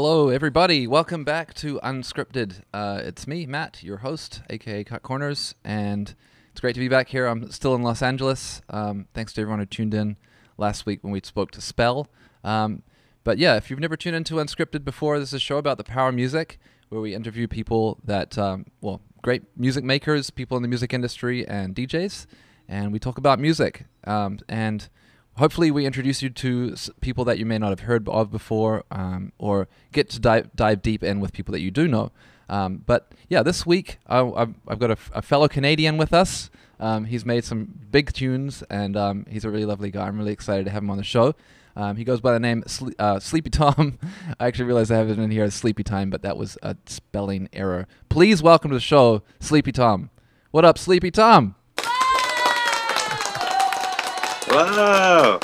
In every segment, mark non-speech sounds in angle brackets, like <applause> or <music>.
Hello, everybody. Welcome back to Unscripted. Uh, it's me, Matt, your host, aka Cut Corners, and it's great to be back here. I'm still in Los Angeles. Um, thanks to everyone who tuned in last week when we spoke to Spell. Um, but yeah, if you've never tuned into Unscripted before, this is a show about the power of music where we interview people that, um, well, great music makers, people in the music industry, and DJs, and we talk about music. Um, and hopefully, we introduce you to people that you may not have heard of before, um, or get to dive, dive deep in with people that you do know. Um, but yeah, this week I, I've, I've got a, a fellow Canadian with us. Um, he's made some big tunes, and um, he's a really lovely guy. I'm really excited to have him on the show. Um, he goes by the name Sle- uh, Sleepy Tom. <laughs> I actually realized I have it in here as Sleepy Time, but that was a spelling error. Please welcome to the show, Sleepy Tom. What up, Sleepy Tom? Hello.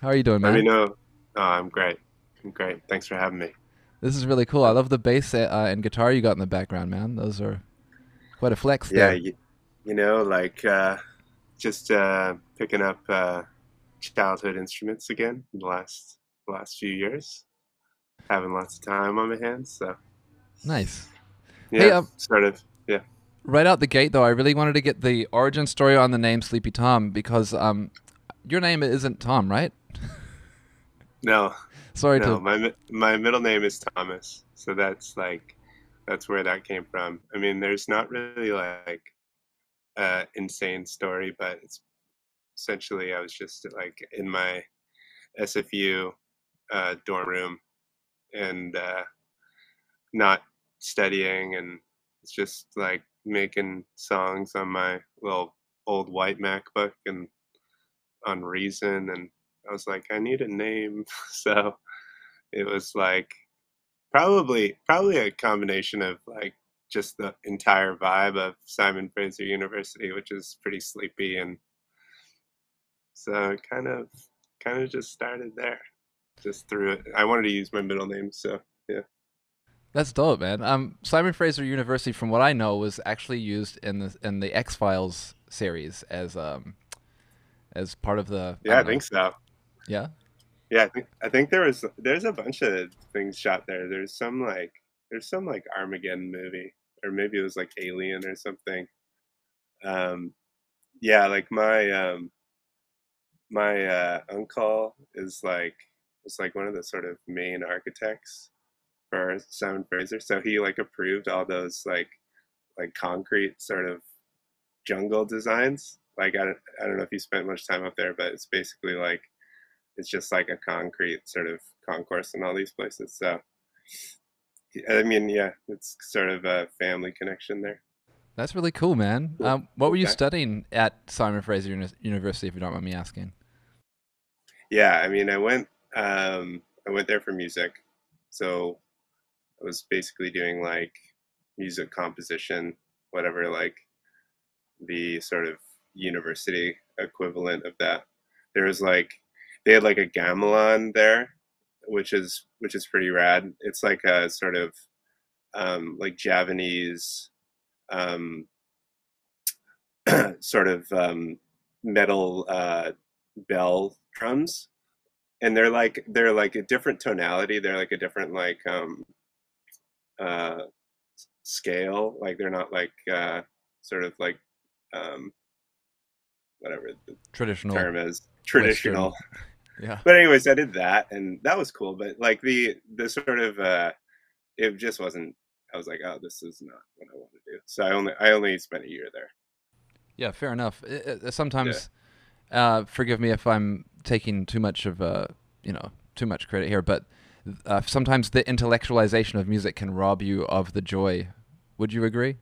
How are you doing, Let man? me know. Oh, I'm great. I'm great. Thanks for having me. This is really cool. I love the bass uh, and guitar you got in the background, man. Those are quite a flex Yeah, you, you know, like uh, just uh, picking up uh, childhood instruments again in the last last few years. Having lots of time on my hands, so Nice. yeah, Hey, um, sort of. Yeah, Right out the gate, though, I really wanted to get the origin story on the name Sleepy Tom because um, your name isn't Tom, right? no, Sorry no. to. My my middle name is Thomas, so that's like that's where that came from. I mean, there's not really like a insane story, but it's essentially I was just like in my SFU uh, dorm room and uh, not studying, and it's just like making songs on my little old white MacBook and on Reason, and I was like, I need a name, <laughs> so it was like probably probably a combination of like just the entire vibe of Simon Fraser University, which is pretty sleepy and so kind of kind of just started there. Just threw it. I wanted to use my middle name, so yeah. That's dope, man. Um, Simon Fraser University, from what I know, was actually used in the in the X Files series as um as part of the. Yeah, I don't think so. Yeah. Yeah, I think I think there was there's a bunch of things shot there. There's some like there's some like Armageddon movie, or maybe it was like Alien or something. Um, yeah, like my um, my uh, uncle is like was like one of the sort of main architects for Simon Fraser, so he like approved all those like like concrete sort of jungle designs. Like I don't I don't know if you spent much time up there, but it's basically like it's just like a concrete sort of concourse in all these places. So, I mean, yeah, it's sort of a family connection there. That's really cool, man. Cool. Um, what were you studying at Simon Fraser Uni- University, if you don't mind me asking? Yeah, I mean, I went, um, I went there for music, so I was basically doing like music composition, whatever, like the sort of university equivalent of that. There was like, they had like a gamelan there, which is which is pretty rad. It's like a sort of um, like Javanese um, <clears throat> sort of um, metal uh, bell drums, and they're like they're like a different tonality. They're like a different like um, uh, scale. Like they're not like uh, sort of like um, whatever the Traditional. term is traditional. <laughs> Yeah. But anyways, I did that, and that was cool. But like the the sort of uh, it just wasn't. I was like, oh, this is not what I want to do. So I only I only spent a year there. Yeah, fair enough. I- I- sometimes, uh, forgive me if I'm taking too much of uh, you know, too much credit here, but uh, sometimes the intellectualization of music can rob you of the joy. Would you agree?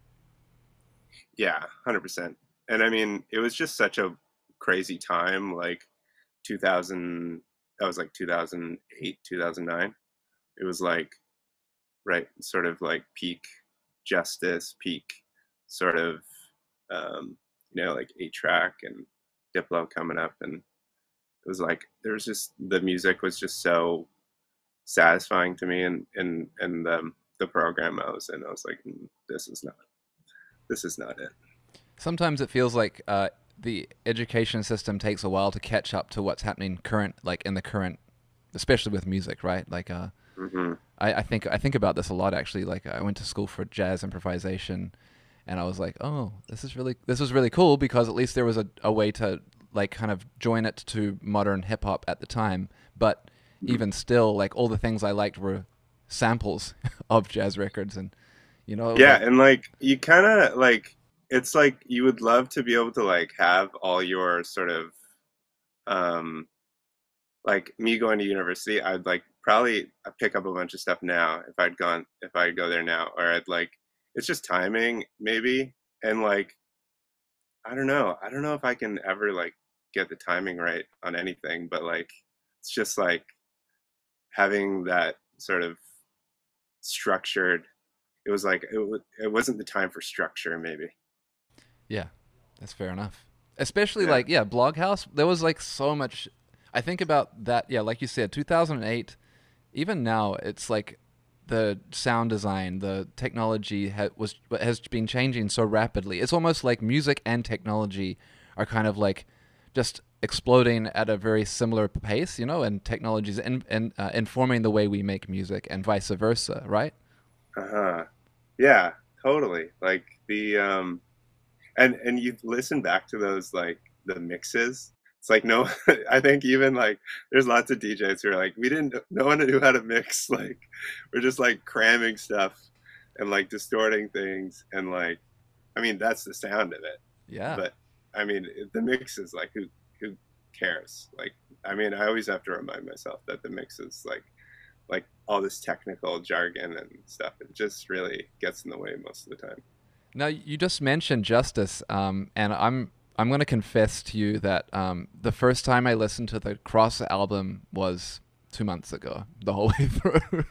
Yeah, hundred percent. And I mean, it was just such a crazy time. Like two thousand, that was like two thousand eight, two thousand nine. It was like right, sort of like peak justice, peak sort of um, you know, like A-Trak and Diplo coming up, and it was like there was just the music was just so satisfying to me, and and and um, the program I was in, I was like, "Mm, this is not, this is not it. Sometimes it feels like uh, the education system takes a while to catch up to what's happening current, like in the current, especially with music, right? Like, uh, hmm I, I think I think about this a lot actually. Like I went to school for jazz improvisation, and I was like, oh, this is really this was really cool because at least there was a, a way to like kind of join it to modern hip hop at the time. But Mhm. even still, like all the things I liked were samples <laughs> of jazz records, and you know, Yeah, like- and like you kind of like it's like you would love to be able to like have all your sort of um like me going to university, I'd like probably pick up a bunch of stuff now if I'd gone if I'd go there now or I'd like it's just timing maybe and like I don't know. I don't know if I can ever like get the timing right on anything, but like it's just like having that sort of structured it was like it, it wasn't the time for structure maybe Yeah, that's fair enough. Especially Yeah. like yeah, Bloghouse. There was like so much. I think about that. Yeah, like you said, 2008. Even now, it's like the sound design, the technology ha- was has been changing so rapidly. It's almost like music and technology are kind of like just exploding at a very similar pace, you know, and technologies in, in, uh, informing the way we make music and vice versa, right? uh-huh yeah totally like the um and and you listen back to those like the mixes it's like no <laughs> i think even like there's lots of djs who are like we didn't no one knew how to mix <laughs> like we're just like cramming stuff and like distorting things and like i mean that's the sound of it. Yeah. but i mean the mix is like who who cares? Like i mean i always have to remind myself that the mix is like like all this technical jargon and stuff it just really gets in the way most of the time Now you just mentioned Justice, um, and I'm I'm going to confess to you that um, the first time I listened to the Cross album was two months ago, the whole <laughs> way through.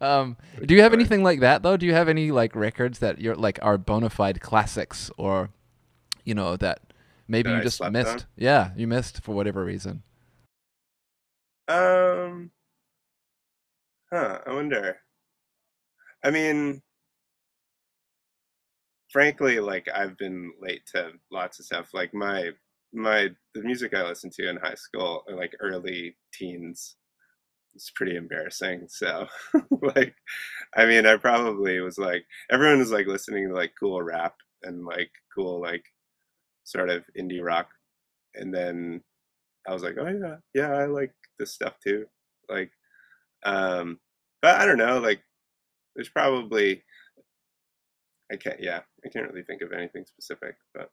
um, do you have anything like that though? Do you have any like records that you're like are bona fide classics, or you know that maybe That you I just missed? on? Yeah, you missed for whatever reason. um huh i wonder i mean frankly like i've been late to lots of stuff like my my the music i listened to in high school or like early teens it's pretty embarrassing so <laughs> like i mean i probably was like everyone was like listening to like cool rap and like cool like sort of indie rock and then i was like oh yeah yeah i like this stuff too like um but i don't know like there's probably i can't yeah i can't really think of anything specific but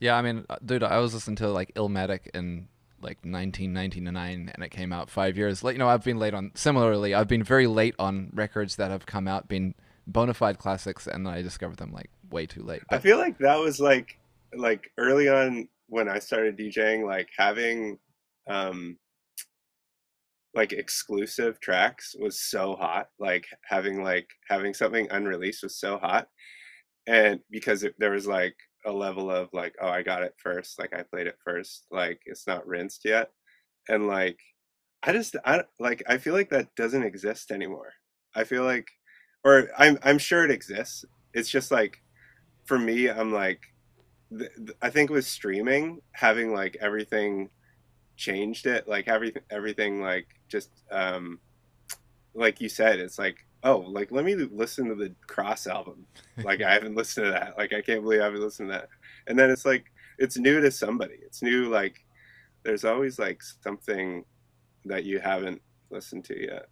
Yeah, I mean, uh, dude, I was listening to like Illmatic in like 1999, and it came out five years late. You know, I've been late on. Similarly, I've been very late on records that have come out, been bona fide classics, and then I discovered them like way too late. I feel like that was like like early on when I started DJing, like having um like exclusive tracks was so hot. Like having like having something unreleased was so hot. And because it, there was like a level of like, oh, I got it first, like I played it first, like it's not rinsed yet. And like I just I like I feel like that doesn't exist anymore. I feel like or I'm I'm sure it exists. It's just like for me, I'm like, th- th- I think with streaming, having like everything changed it, like everything, everything like just, um, like you said, it's like, oh, like let me listen to the Cross album. Like I haven't listened to that. Like I can't believe I haven't listened to that. And then it's like it's new to somebody. It's new. Like there's always like something that you haven't listened to yet.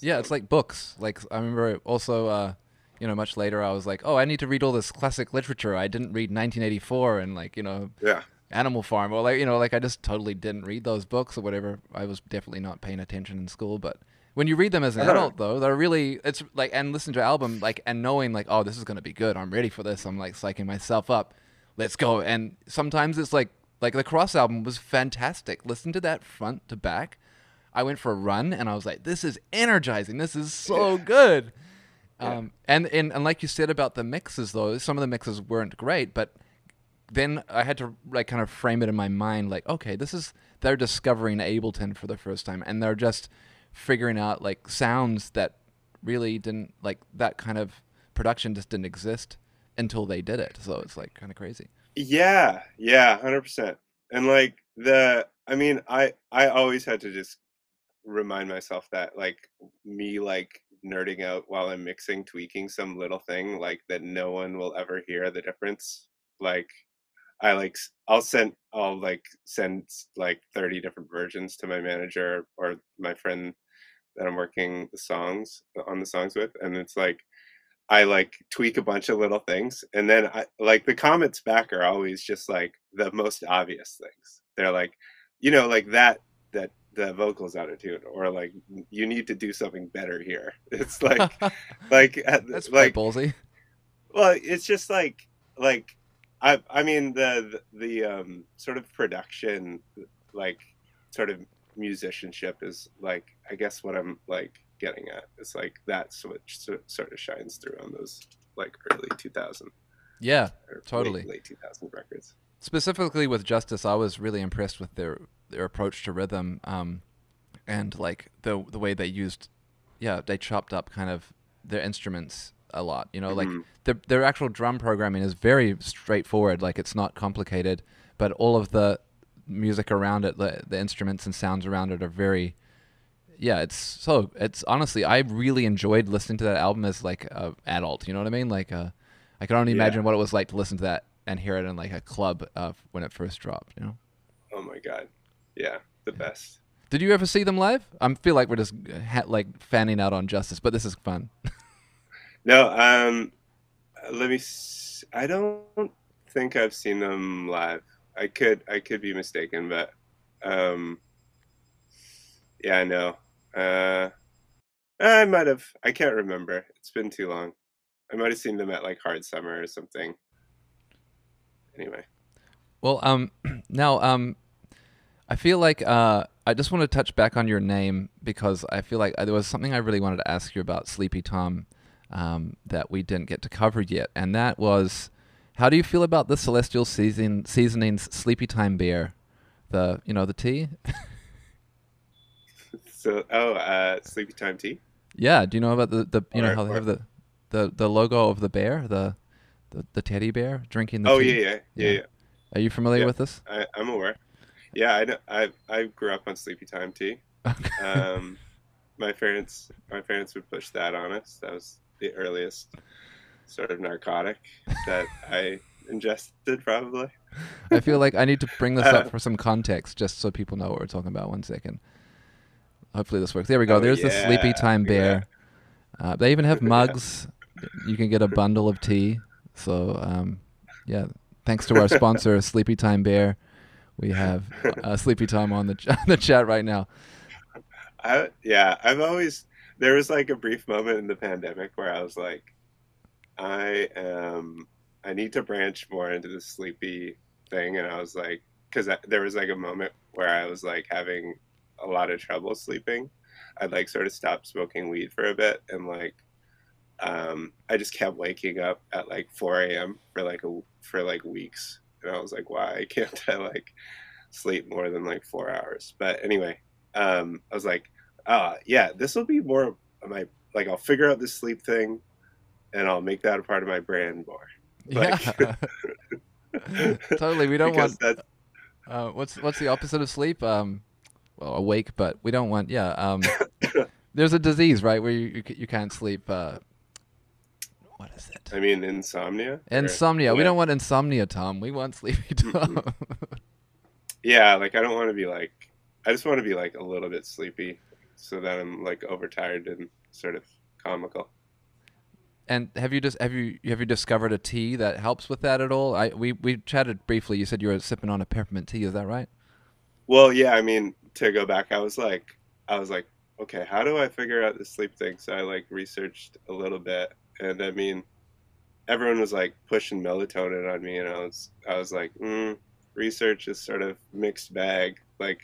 yeah, it's like books. Like I remember also, uh, you know, much later, I was like, oh, I need to read all this classic literature. I didn't read 1984 and like you know yeah, Animal Farm or like you know like I just totally didn't read those books or whatever. I was definitely not paying attention in school, but when you read them as an adult though, they're really it's like and listen to an album like and knowing like oh this is gonna be good. I'm ready for this. I'm like psyching myself up. Let's go. And sometimes it's like like the Cross album was fantastic. Listen to that front to back. I went for a run and I was like, this is energizing. This is so Yeah. good. Yeah. Um, and, and and like you said about the mixes though, some of the mixes weren't great, but then I had to like kind of frame it in my mind like, okay, this is they're discovering Ableton for the first time and they're just figuring out like sounds that really didn't like that kind of production just didn't exist until they did it. So it's like kind of crazy. Yeah, yeah, hundred percent. And like the, I mean, I I always had to just remind myself that like me like nerding out while I'm mixing, tweaking some little thing like that no one will ever hear the difference. Like I like I'll send I'll like send like 30 different versions to my manager or my friend that I'm working the songs on the songs with and it's like I like tweak a bunch of little things and then I like the comments back are always just like the most obvious things. They're like you know like that that the vocals out of tune or like you need to do something better here. <laughs> It's like <laughs> like That's like ballsy. well it's just like like I I mean the the, the um sort of production like sort of musicianship is like I guess what I'm like getting at. is like that's what sort of shines through on those like early 2000 Yeah, Totally. late, late 2000 records. specifically with Justice, I was really impressed with their their approach to rhythm, um, and like the the way they used, yeah, they chopped up kind of their instruments a lot. You know, like Mhm. their their actual drum programming is very straightforward. Like it's not complicated, but all of the music around it, the the instruments and sounds around it are very. Yeah, it's so. It's honestly, I really enjoyed listening to that album as like a adult. You know what I mean? Like, uh, I can only Yeah. imagine what it was like to listen to that and hear it in like a club uh, when it first dropped. You know? Oh my god. Yeah, the best. Did you ever see them live? I feel like we're just uh, ha- like fanning out on Justice, but this is fun. <laughs> No, um, let me. S- I don't think I've seen them live. I could, I could be mistaken, but um, yeah, I know. Uh, I might have. I can't remember. It's been too long. I might have seen them at like Hard Summer or something. Anyway, Well, um, <clears throat> now, um, I feel like uh, I just want to touch back on your name because I feel like uh, there was something I really wanted to ask you about Sleepy Tom um, that we didn't get to cover yet, and that was, how do you feel about the Celestial season seasonings Sleepy Time beer, the you know the tea? <laughs> so oh, uh, Sleepy Time Tea. yeah, do you know about the the you know how they or- have the, the the logo of the bear, the the, the teddy bear drinking the Oh tea? yeah, yeah, yeah, Yeah. yeah. Are you familiar Yeah. with this? I, I'm aware. Yeah, I, know, I I grew up on Sleepy Time Tea. um, <laughs> my parents my parents would push that on us. That was the earliest sort of narcotic that I ingested, probably. I feel like I need to bring this up <laughs> for some context, just so people know what we're talking about. One second. Hopefully this works. There we go. Oh, There's the Sleepy Time Bear. Uh, they even have mugs. You can get a bundle of tea. So um, yeah, thanks to our sponsor, <laughs> Sleepy Time Bear, we have uh, Sleepy Time on the ch- <laughs> on the chat right now. I yeah, I've always there was like a brief moment in the pandemic where I was like, I am I need to branch more into the sleepy thing, and I was like, because there was like a moment where I was like having a lot of trouble sleeping. I'd like sort of stopped smoking weed for a bit, and like, um, I just kept waking up at like 4 a.m. for like a for like weeks, and I was like, why <laughs> can't I like sleep more than like four hours? But anyway, um, I was like, uh, yeah, this will be more of my like I'll figure out this sleep thing, and I'll make that a part of my brand more. Like- yeah, <laughs> <laughs> totally. We don't want uh, what's what's the opposite of sleep? Um, awake, but we don't want. Yeah. Um, <coughs> there's a disease, right, where you you, you can't sleep. Uh, what is it? I mean insomnia. or- Insomnia. We yeah. don't want insomnia, Tom. We want sleepy <laughs> Tom. Yeah, like I don't want to be like I just want to be like a little bit sleepy, so that I'm like overtired and sort of comical. and have you just have you have you discovered a tea that helps with that at all? I we we chatted briefly. You said you were sipping on a peppermint tea. Is that right? Well, yeah, I mean, to go back, I was like, I was like, okay, how do I figure out the sleep thing? So I like researched a little bit, and I mean, everyone was like pushing melatonin on me, and I was, I was like, mm, research is sort of mixed bag, like,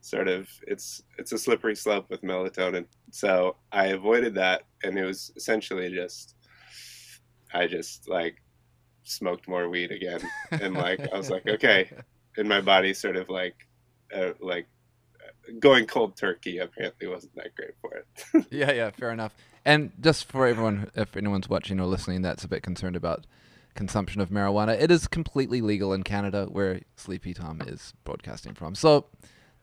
sort of, it's, it's a slippery slope with melatonin. So I avoided that, and it was essentially just, I just like smoked more weed again, and like I was like, okay, <laughs> and my body sort of like uh, like going cold turkey apparently wasn't that great for it. <laughs> yeah, yeah, fair enough. And just for everyone, if anyone's watching or listening, that's a bit concerned about consumption of marijuana, it is completely legal in Canada, where Sleepy Tom is broadcasting from. So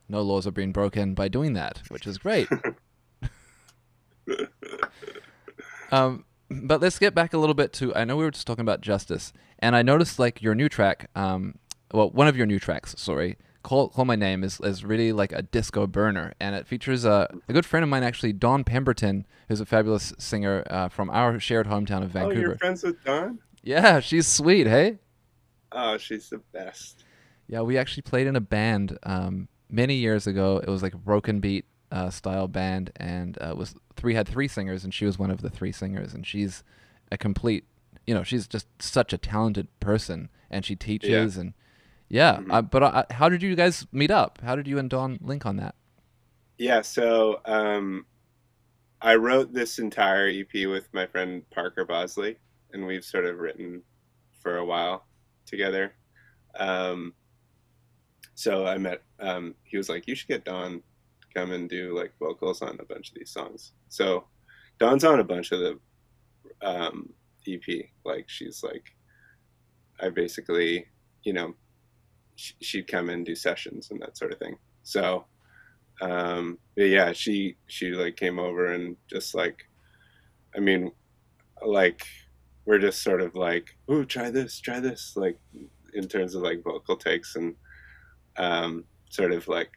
no laws are being broken by doing that, which is great. <laughs> um, but let's get back a little bit to. I know we were just talking about justice, and I noticed like your new track. Um, well, one of your new tracks, sorry, Call, Call My Name is, is really like a disco burner, and it features a, a good friend of mine, actually, Dawn Pemberton, who's a fabulous singer uh, from our shared hometown of Vancouver. Oh, you're friends with Dawn? Yeah, she's sweet, hey? Oh, she's the best. Yeah, we actually played in a band um, many years ago. It was like a broken beat uh, style band, and uh, was three had three singers, and she was one of the three singers, and she's a complete, you know, she's just such a talented person, and she teaches, yeah. and yeah. Mm-hmm. Uh, but uh, how did you guys meet up? How did you and Dawn link on that? Yeah, so um, I wrote this entire EP with my friend Parker Bosley, and we've sort of written for a while together. Um, so I met. Um, he was like, "You should get Dawn come and do like vocals on a bunch of these songs." So Dawn's on a bunch of the um, EP. Like she's like, I basically, you know, she'd come and do sessions and that sort of thing. So, um, yeah, she she like came over and just like, I mean, like we're just sort of like, ooh, try this, try this, like in terms of like vocal takes and um, sort of like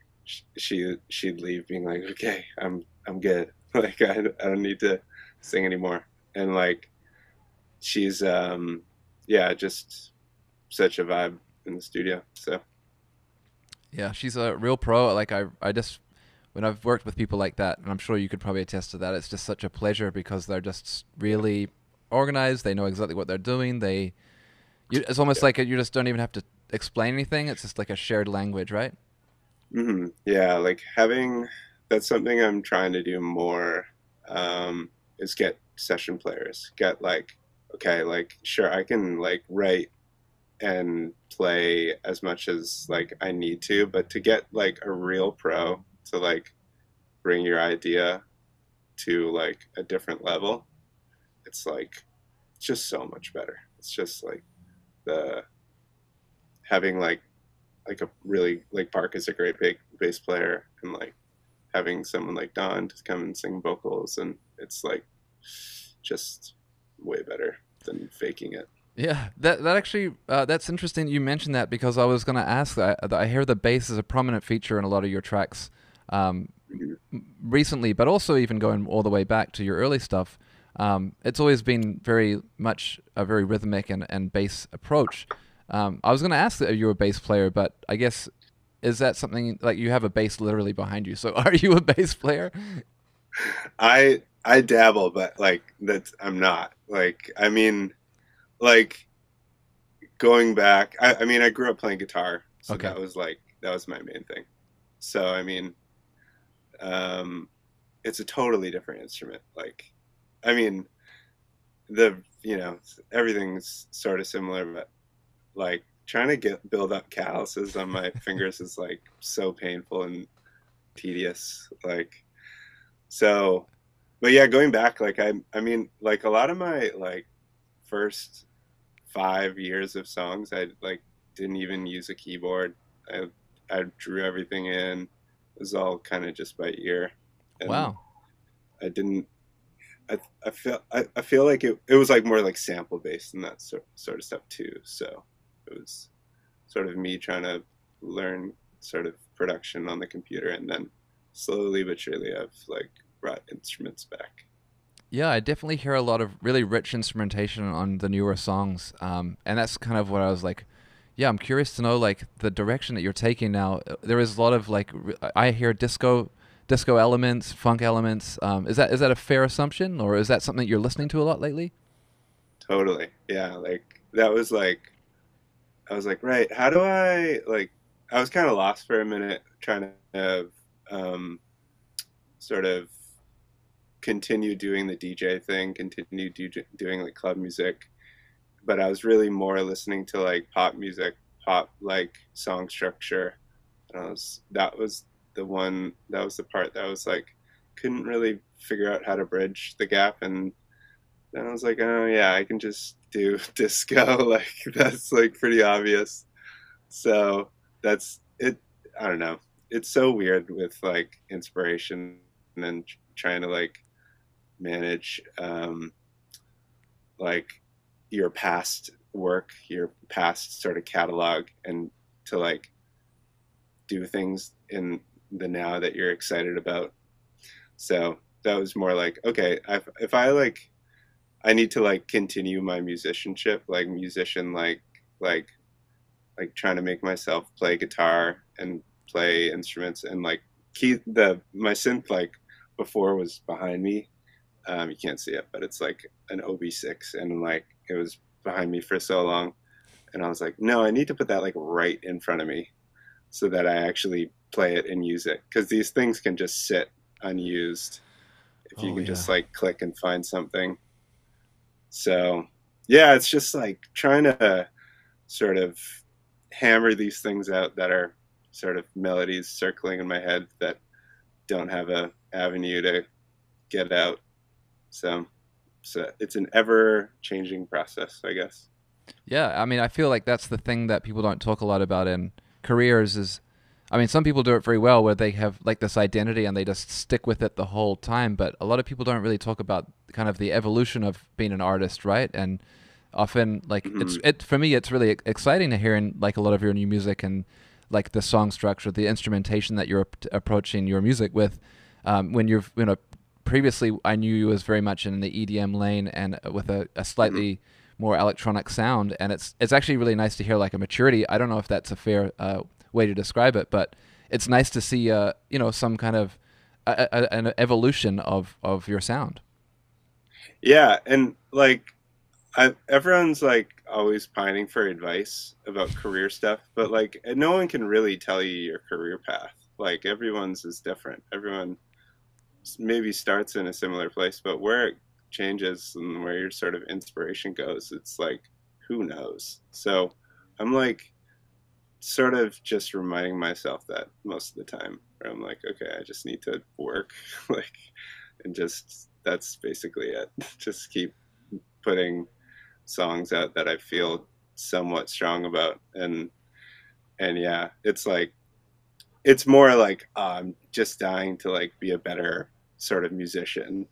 she she'd leave being like, okay, I'm I'm good, <laughs> like I, I don't need to sing anymore, and like she's um, yeah, just such a vibe in the studio. So yeah, she's a real pro. Like I, I just when I've worked with people like that, and I'm sure you could probably attest to that. It's just such a pleasure because they're just really organized. They know exactly what they're doing. They, you, it's almost yeah. like you just don't even have to explain anything. It's just like a shared language, right? Mm-hmm. Yeah, like having that's something I'm trying to do more. Um, is get session players. Get like okay, like sure I can like write and play as much as like I need to, but to get like a real pro to like bring your idea to like a different level, it's like just so much better. It's just like the having like like a really like Park is a great big bass player and like having someone like Dawn to come and sing vocals and it's like just way better than faking it. Yeah, that that actually uh, that's interesting. You mentioned that because I was going to ask that. I hear the bass is a prominent feature in a lot of your tracks um, recently, but also even going all the way back to your early stuff. Um, it's always been very much a very rhythmic and, and bass approach. Um, I was going to ask that you're a bass player, but I guess is that something like you have a bass literally behind you? So <laughs> are you a bass player? I I dabble, but like that's I'm not. Like I mean like going back I, I, mean i grew up playing guitar so okay. that was like that was my main thing so i mean um it's a totally different instrument like i mean the you know everything's sort of similar but like trying to get build up calluses on my <laughs> fingers is like so painful and tedious like so but yeah going back like i i mean like a lot of my like first five years of songs. I like didn't even use a keyboard. I I drew everything in. It was all kind of just by ear. And wow. I didn't. I I feel I, I feel like it, it was like more like sample based and that sort sort of stuff too. So it was sort of me trying to learn sort of production on the computer and then slowly but surely I've like brought instruments back. Yeah, I definitely hear a lot of really rich instrumentation on the newer songs, um, and that's kind of what I was like. Yeah, I'm curious to know like the direction that you're taking now. Uh, there is a lot of like I hear disco, disco elements, funk elements. Um, is that is that a fair assumption, or is that something that you're listening to a lot lately? Totally. Yeah, like that was like, I was like, right, how do I like? I was kind of lost for a minute trying to um, sort of continue doing the DJ thing, continue do, doing like club music, but I was really more listening to like pop music, pop like song structure. And I was that was the one that was the part that I was like couldn't really figure out how to bridge the gap and then I was like, oh yeah, I can just do <laughs> disco. <laughs> like that's like pretty obvious. So that's it. I don't know. it's so weird with like inspiration and then trying to like manage um like your past work your past sort of catalog and to like do things in the now that you're excited about. So that was more like okay if, if i like i need to like continue my musicianship like musician like like like trying to make myself play guitar and play instruments and like key the my synth like before was behind me um, you can't see it but it's like an ob6 and like it was behind me for so long and i was like no i need to put that like right in front of me so that i actually play it and use it. Because these things can just sit unused if you Oh, can yeah. just like click and find something. So yeah it's just like trying to sort of hammer these things out that are sort of melodies circling in my head that don't have a avenue to get out so so it's an ever changing process i guess Yeah, I mean, I feel like that's the thing that people don't talk a lot about in careers is I mean, some people do it very well where they have like this identity and they just stick with it the whole time, but a lot of people don't really talk about kind of the evolution of being an artist, right? And often like it's Mhm. it for me it's really exciting to hear in like a lot of your new music and like the song structure, the instrumentation that you're ap- approaching your music with um, when you've you know previously I knew you as very much in the EDM lane and with a, a slightly more electronic sound, and it's it's actually really nice to hear like a maturity. I don't know if that's a fair uh, way to describe it, but it's nice to see uh, you know some kind of a, a, an evolution of of your sound. yeah and like I, everyone's like always pining for advice about career stuff but like no one can really tell you your career path like everyone's is different everyone maybe starts in a similar place but where it changes and where your sort of inspiration goes it's like who knows? So i'm like sort of just reminding myself that most of the time where i'm like okay i just need to work <laughs> like and just that's basically it. <laughs> Just keep putting songs out that i feel somewhat strong about and and yeah it's like it's more like uh, i'm just dying to like be a better sort of musician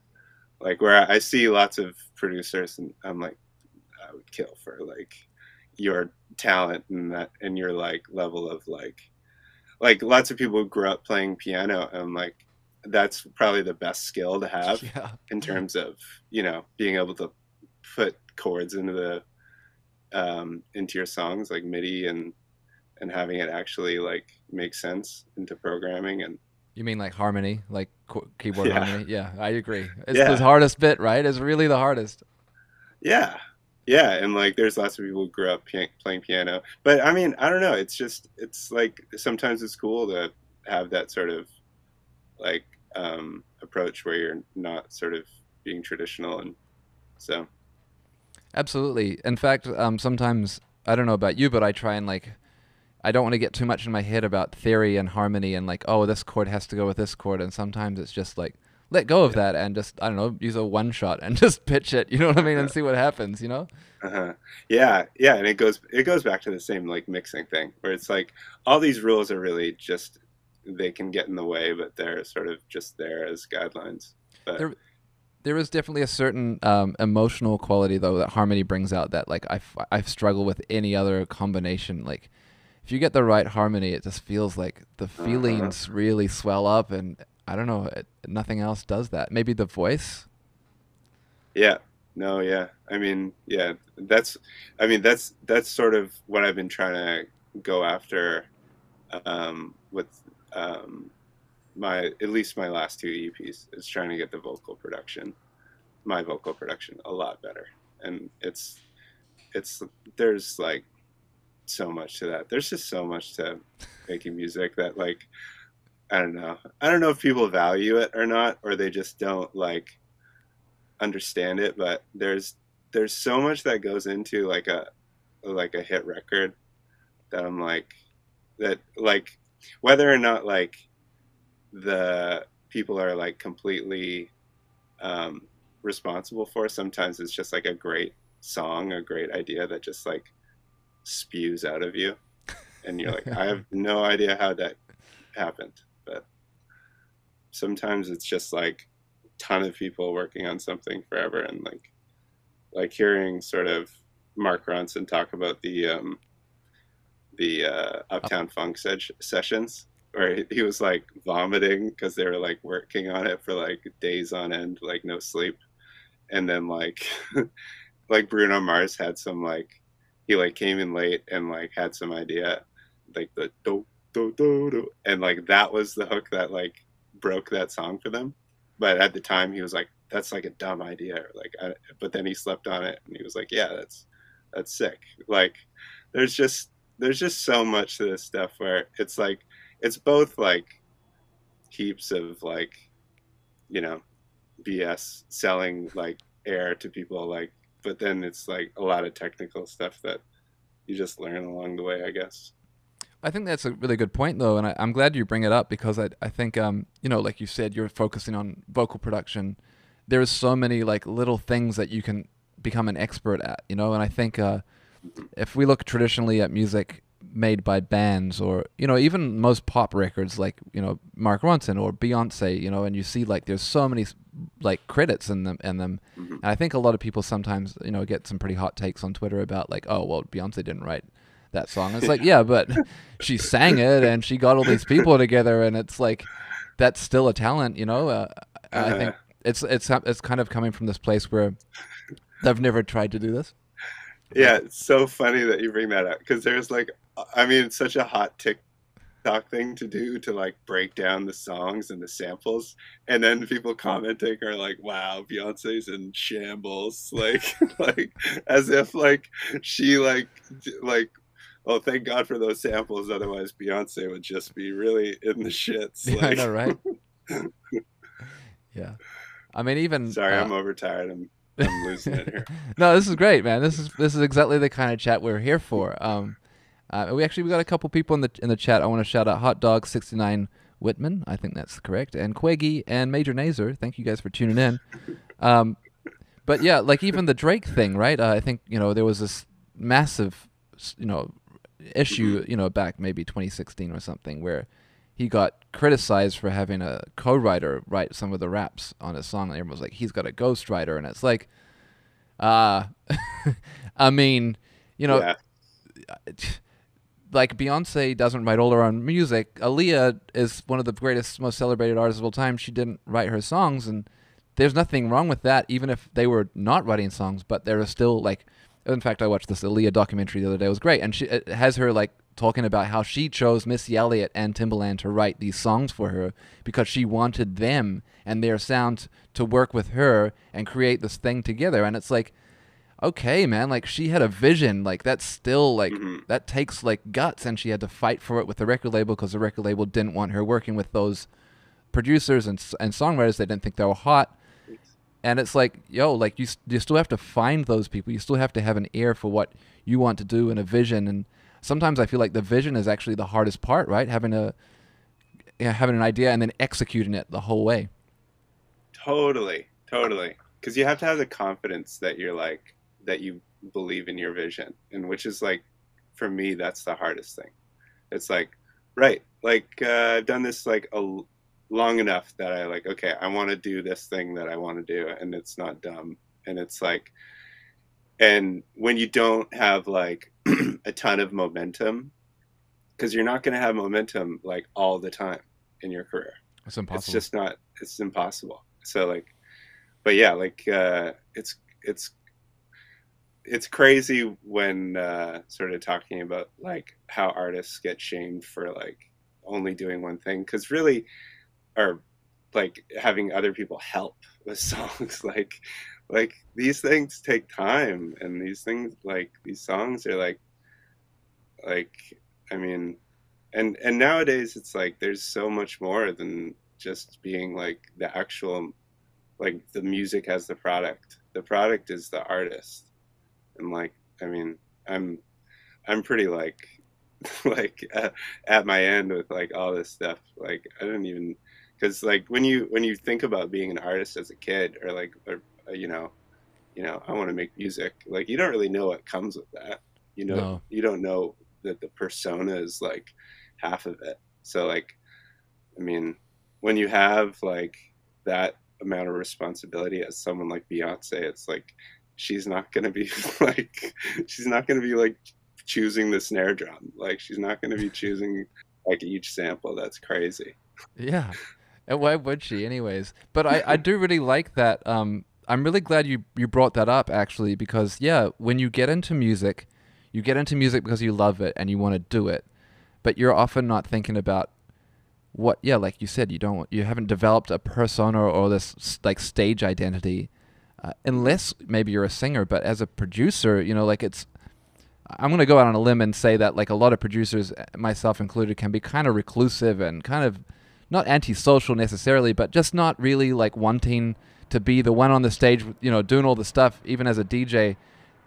like where i see lots of producers and i'm like i would kill for like your talent and that and your like level of like like lots of people who grew up playing piano and I'm like that's probably the best skill to <laughs> have Yeah. in terms of you know being able to put chords into the um, into your songs like MIDI and and having it actually like make sense into programming and You mean like harmony, like keyboard Yeah. harmony? Yeah, I agree. It's Yeah. the hardest bit, right? It's really the hardest. yeah yeah and like there's lots of people who grew up playing piano but i mean i don't know it's just it's like sometimes it's cool to have that sort of like um approach where you're not sort of being traditional and so Absolutely. In fact, um, sometimes I don't know about you, but I try and like I don't want to get too much in my head about theory and harmony and like oh this chord has to go with this chord, and sometimes it's just like let go of that and just I don't know use a one shot and <laughs> just pitch it. You know what I mean, and see what happens. You know. uh-huh. yeah yeah and it goes it goes back to the same like mixing thing where it's like all these rules are really just they can get in the way but they're sort of just there as guidelines but There- There is definitely a certain um, emotional quality though that harmony brings out that like I I struggle with any other combination. Like if you get the right harmony, it just feels like the feelings really swell up, and I don't know, it, nothing else does that. Maybe the voice. Yeah. No, yeah. I mean, yeah, that's I mean, that's that's sort of what I've been trying to go after um with um my at least my last two EPs is trying to get the vocal production, my vocal production a lot better. And it's it's there's like so much to that. There's just so much to making music that like I don't know. I don't know if people value it or not or they just don't like understand it but there's there's so much that goes into like a like a hit record that i'm like that like whether or not like the people are like completely um responsible for sometimes it's just like a great song a great idea that just like spews out of you. And you're like i have <laughs> no idea how that happened. But sometimes it's just like a ton of people working on something forever and like like hearing sort of Mark Ronson talk about the um, the uh, Uptown Funk se- sessions where he, he was like vomiting because they were like working on it for like days on end, like no sleep, and then like <laughs> like Bruno Mars had some like he like came in late and like had some idea like the do do do do and like that was the hook that like broke that song for them. But at the time he was like that's like a dumb idea like I, but then he slept on it and he was like yeah that's that's sick. Like there's just there's just so much to this stuff where it's like it's both like heaps of like you know bs selling like air to people like but then it's like a lot of technical stuff that you just learn along the way i guess I think that's a really good point, though, and I, am glad you bring it up because I, I think, um, you know, like you said, you're focusing on vocal production. There's so many like little things that you can become an expert at, you know, and I think uh, if we look traditionally at music made by bands or you know even most pop records like you know Mark Ronson or Beyonce, you know, and you see like there's so many like credits in them in them, mm-hmm. and I think a lot of people sometimes you know get some pretty hot takes on Twitter about like, oh well, Beyonce didn't write that song. It's like, yeah, but <laughs> she sang it and she got all these people together, and it's like that's still a talent, you know. Uh, I think it's it's it's kind of coming from this place where I've never tried to do this. Yeah, it's so funny that you bring that up because there's like, I mean, it's such a hot TikTok thing to do to like break down the songs and the samples, and then people commenting are like, "Wow, Beyonce's in shambles," <laughs> like, like as if like she like like oh, thank God for those samples. Otherwise, Beyonce would just be really in the shits. Yeah. I know, right? <laughs> yeah. I mean, even sorry, uh... I'm overtired. I'm I'm losing it here. <laughs> no, this is great, man. This is this is exactly the kind of chat we're here for. Um, uh, we actually we got a couple people in the in the chat. I want to shout out Hot Dog sixty nine Whitman. I think that's correct, and Queggy and Major Nazer. Thank you guys for tuning in. Um, but yeah, like even the Drake thing, right? Uh, I think you know there was this massive, you know, issue, you know, back maybe 2016 or something, where he got criticized for having a co-writer write some of the raps on his song, and everyone was like, "He's got a ghostwriter," and it's like, uh <laughs> I mean, you know, yeah. Like Beyonce doesn't write all her own music. Aaliyah is one of the greatest, most celebrated artists of all time. She didn't write her songs, and there's nothing wrong with that, even if they were not writing songs. But there are still like in fact, I watched this Aaliyah documentary the other day. It was great, and she has her like talking about how she chose Missy Elliott and Timbaland to write these songs for her because she wanted them and their sound to work with her and create this thing together. And it's like, okay, man, like she had a vision. Like that's still like mm-hmm. that takes like guts, and she had to fight for it with the record label because the record label didn't want her working with those producers and and songwriters. They didn't think they were hot. And it's like yo like you you still have to find those people. You still have to have an ear for what you want to do and a vision. And sometimes i feel like the vision is actually the hardest part right? Having a having an idea and then executing it the whole way. Totally. Totally. Because you have to have the confidence that you're like that you believe in your vision and which is like for me that's the hardest thing it's like right like uh, i've done this like a long enough that I like, okay, I want to do this thing that I want to do, and it's not dumb. And it's like, and when you don't have like <clears throat> a ton of momentum, because you're not going to have momentum like all the time in your career. It's impossible. It's just not. It's impossible. So like, but yeah, like uh, it's it's it's crazy when uh, sort of talking about like how artists get shamed for like only doing one thing because really or like having other people help with <laughs> songs like like these things take time and these things like these songs are like like i mean and and nowadays it's like there's so much more than just being like the actual like the music as the product. The product is the artist and like i mean i'm i'm pretty like <laughs> like uh, at my end with like all this stuff. Like i don't even because like when you when you think about being an artist as a kid or like or, uh, you know you know i want to make music like you don't really know what comes with that. You know no. you don't know that the persona is like half of it. So like I mean, when you have like that amount of responsibility as someone like Beyonce, it's like she's not gonna be <laughs> like she's not gonna be like choosing the snare drum. Like she's not gonna be choosing like each sample. That's crazy. Yeah. And why would she anyways? But I, I do really like that. Um I'm really glad you, you brought that up actually because yeah, when you get into music, you get into music because you love it and you want to do it. But you're often not thinking about what yeah like you said you don't you haven't developed a persona or this like stage identity uh, unless maybe you're a singer but as a producer you know like it's i'm going to go out on a limb and say that like a lot of producers uh, myself included can be kind of reclusive and kind of not antisocial necessarily but just not really like wanting to be the one on the stage you know doing all the stuff even as a dj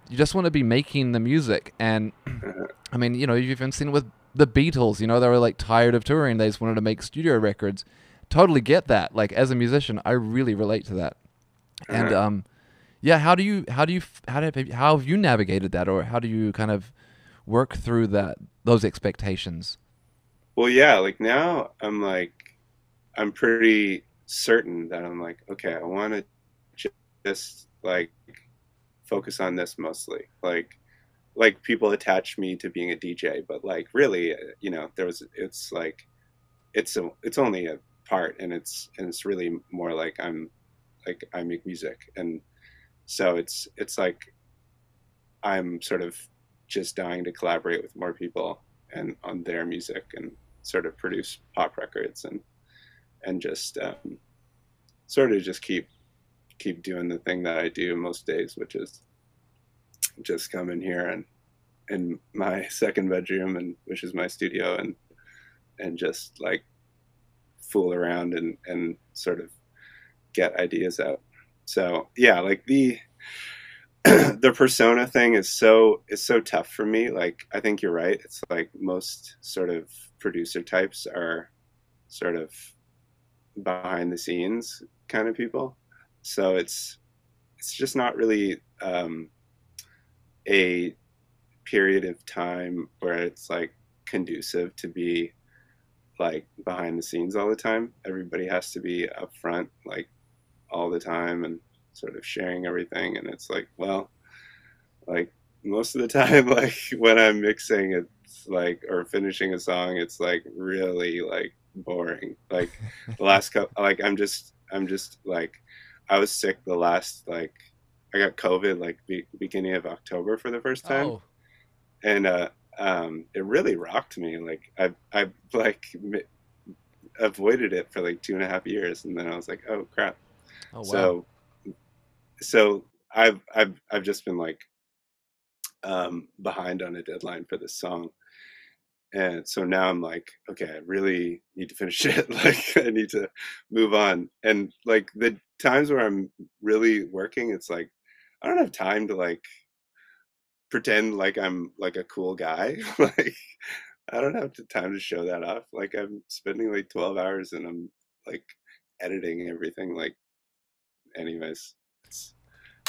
you just want to be making the music and i mean you know you've even seen it with the Beatles, you know, they were like tired of touring. They just wanted to make studio records. Totally get that. Like as a musician, I really relate to that. And Uh-huh. um, yeah, how do you how do you how do how have you navigated that, or how do you kind of work through that those expectations? Well, yeah, like now I'm like, I'm pretty certain that I'm like, okay, I want to just like focus on this mostly. Like, like people attach me to being a DJ, but like really, uh, you know, there was, it's like, it's a, it's only a part, and it's, and it's really more like I'm, like I make music, and so it's, it's like, I'm sort of just dying to collaborate with more people and on their music and sort of produce pop records and and just um, sort of just keep keep doing the thing that I do most days, which is just come in here and in my <laughs> second bedroom and which is my studio and and just like fool around and and sort of get ideas out. So yeah, like the <clears throat> the persona thing is so is so tough for me. Like I think you're right. It's like most sort of producer types are sort of behind the scenes kind of people. So it's it's just not really um, a period of time where it's like conducive to be like behind the scenes all the time. Everybody has to be up front like all the time and sort of sharing everything. And it's like well like most of the <laughs> time like when i'm mixing it's like or finishing a song it's like really like boring. Like <laughs> the last couple like i'm just i'm just like i was sick the last like i got covid like be- beginning of october for the first time. Oh, and uh um it really rocked me. Like i i like mi- avoided it for like two and a half years. And then i was like oh crap oh wow. so so i've i've i've just been like um behind on a deadline for this song. And so now i'm like okay i really need to finish <laughs> it. Like i need to move on. And like the times where i'm really working it's like i don't have time to like pretend like i'm like a cool guy. <laughs> Like i don't have time to show that off. Like i'm spending like 12 hours and i'm like editing everything. Like anyways it's,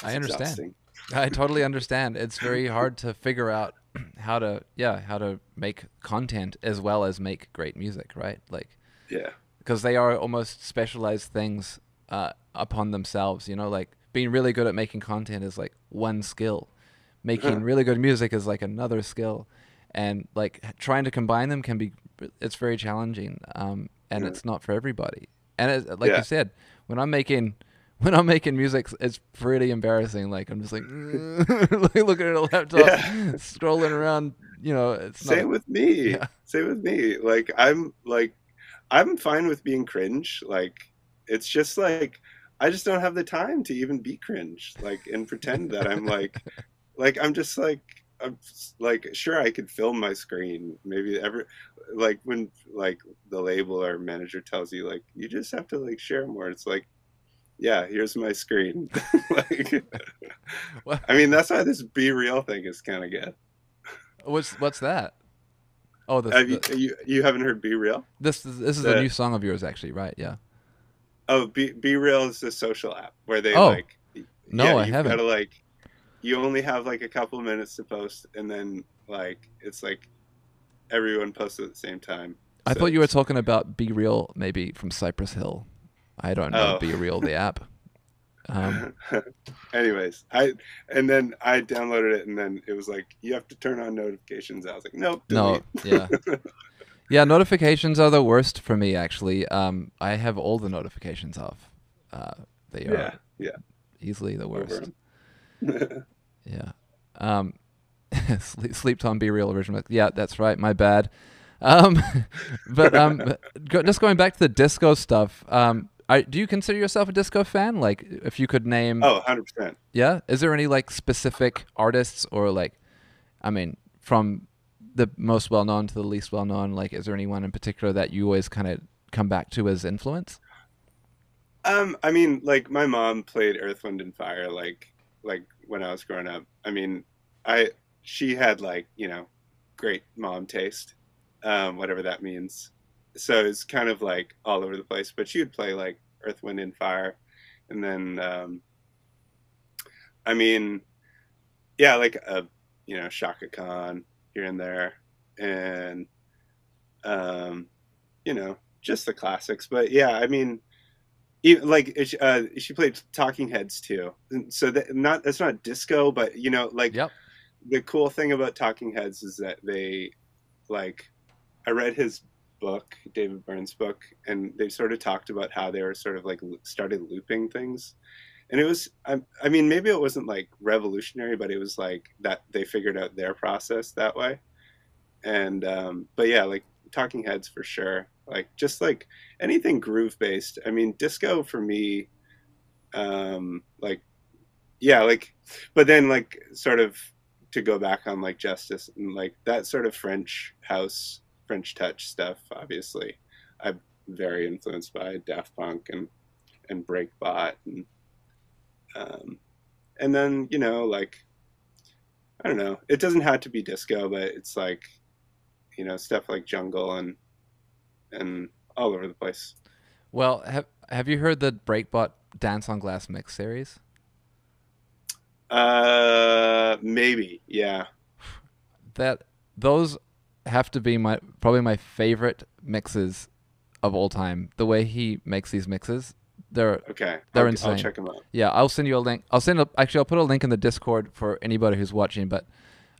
I understand. <laughs> I totally <laughs> understand. It's very hard to figure out <clears throat> how to yeah how to make content as well as make great music, right? Like yeah because they are almost specialized things uh, upon themselves. You know, like being really good at making content is like one skill. Making Uh-huh. really good music is like another skill, and like trying to combine them can be it's very challenging, um, and Yeah. it's not for everybody. And it, like Yeah. you said, when I'm making <laughs> when I'm making music, it's pretty embarrassing. Like I'm just like, <laughs> like looking at a laptop, Yeah. <laughs> scrolling around. You know, it's Same not. with me. Yeah. Same with me. Like I'm like I'm fine with being cringe. Like it's just like I just don't have the time to even be cringe. Like and pretend that I'm like like I'm just like I'm like sure I could film my screen. Maybe every like when like the label or manager tells you like you just have to like share more. It's like yeah, here's my screen. <laughs> like <laughs> I mean that's why this be real thing is kind of good. What's what's that? Oh, the, Have you, the- you you haven't heard be real? this is this is a new song of yours, actually, right? Yeah. Oh, Be Be Real is a social app where they Oh. like. No, yeah, I haven't. Gotta like, you only have like a couple minutes to post, and then like it's like everyone posts at the same time. I So thought you were talking about B-Real, maybe from Cypress Hill. I don't know Oh. Be Real, the app. Um, <laughs> Anyways, I and then I downloaded it, and then it was like you have to turn on notifications. I was like, nope. no, yeah, <laughs> yeah. Notifications are the worst for me. Actually, um, I have all the notifications off. Uh, they are yeah, yeah. easily the worst. <laughs> Yeah. Um, sleep, sleep time, be real original. Yeah, that's right. My bad. Um, but um, go, just going back to the disco stuff. Um, I, do you consider yourself a disco fan? Like, if you could name, oh, 100 percent. yeah, is there any like specific artists or like, I mean, from the most well known to the least well known? Like, is there anyone in particular that you always kind of come back to as influence? Um, I mean, like my mom played Earth, Wind, and Fire, like like when I was growing up. I mean, I she had like you know great mom taste, um, whatever that means. So it's kind of like all over the place. But she would play like Earth, Wind, and Fire, and then um, I mean, yeah, like a you know Chaka Khan here and there, and um, you know just the classics. But yeah, I mean even like uh, she played Talking Heads too, And so that not that's not disco, but you know, like Yep. the cool thing about Talking Heads is that they like I read his book, David Byrne's book, and they sort of talked about how they were sort of like started looping things, and it was I, I mean maybe it wasn't like revolutionary, but it was like that they figured out their process that way, and um, but yeah, like Talking Heads for sure, like just like anything groove based. I mean, disco for me, um, like, yeah, like, but then like sort of to go back on like Justice and like that sort of French house, French touch stuff. Obviously, I'm very influenced by Daft Punk and and Breakbot and um, and then you know like I don't know. It doesn't have to be disco, but it's like you know stuff like Jungle and and all over the place. Well, have have you heard the Breakbot Dance on Glass mix series? Uh, maybe, yeah. <sighs> that those have to be my probably my favorite mixes of all time. The way he makes these mixes, they're Okay, They're I'll, insane. I'll check them out. yeah. I'll send you a link. I'll send a, actually I'll put a link in the Discord for anybody who's watching. But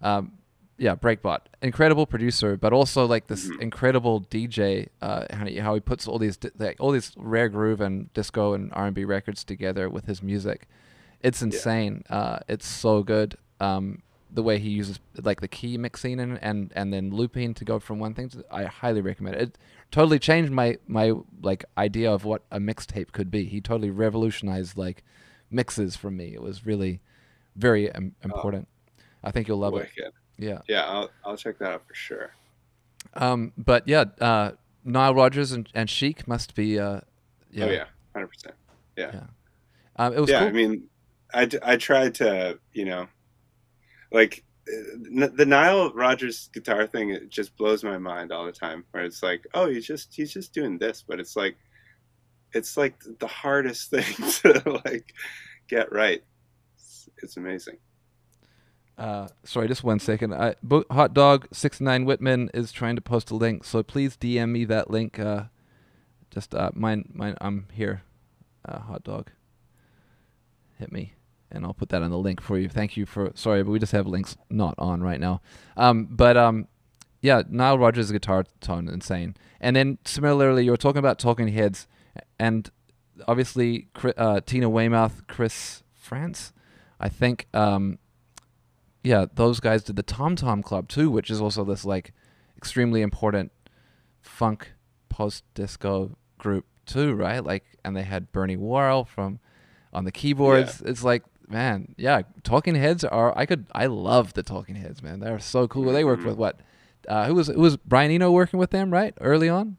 um, yeah, Breakbot, incredible producer, but also like this Mhm. incredible DJ. Uh, how he, how he puts all these like, all these rare groove and disco and R and B records together with his music. It's insane. Uh, it's so good. Um, the way he uses like the key mixing and, and and then looping to go from one thing to I highly recommend it. It totally changed my my like idea of what a mixtape could be. He totally revolutionized like mixes for me. It was really very im- important. I think you'll love it. Yeah. Yeah, I'll I'll check that out for sure. Um but yeah, uh Nile Rodgers and, and Chic must be uh yeah. Oh yeah, hundred percent. Um it was Yeah, cool. I mean, I, I tried to you know, like uh, the Nile Rodgers guitar thing. It just blows my mind all the time. Where it's like, oh, he's just he's just doing this, but it's like, it's like the hardest <laughs> thing to like get right. It's, it's amazing. Uh, sorry, just one second. I, Bo- Hot Dog six nine Whitman is trying to post a link, so please DM me that link. Uh, just uh, mine, mine. I'm here. Uh, Hot Dog. Hit me, and I'll put that on the link for you. Thank you for. Sorry, but we just have links not on right now. Um, but um, yeah, Nile Rodgers' guitar tone insane. And then similarly, you were talking about Talking Heads, and obviously uh, Tina Weymouth, Chris Frantz, I think. Um, yeah, those guys did the Tom Tom Club too, which is also this like extremely important funk post disco group too, right? Like, and they had Bernie Worrell from on the keyboards. It's like, man, yeah, Talking Heads are. I could, I love the Talking Heads, man. They're so cool. They worked Mhm. with what? Uh, who was who was Brian Eno working with them, right? Early on.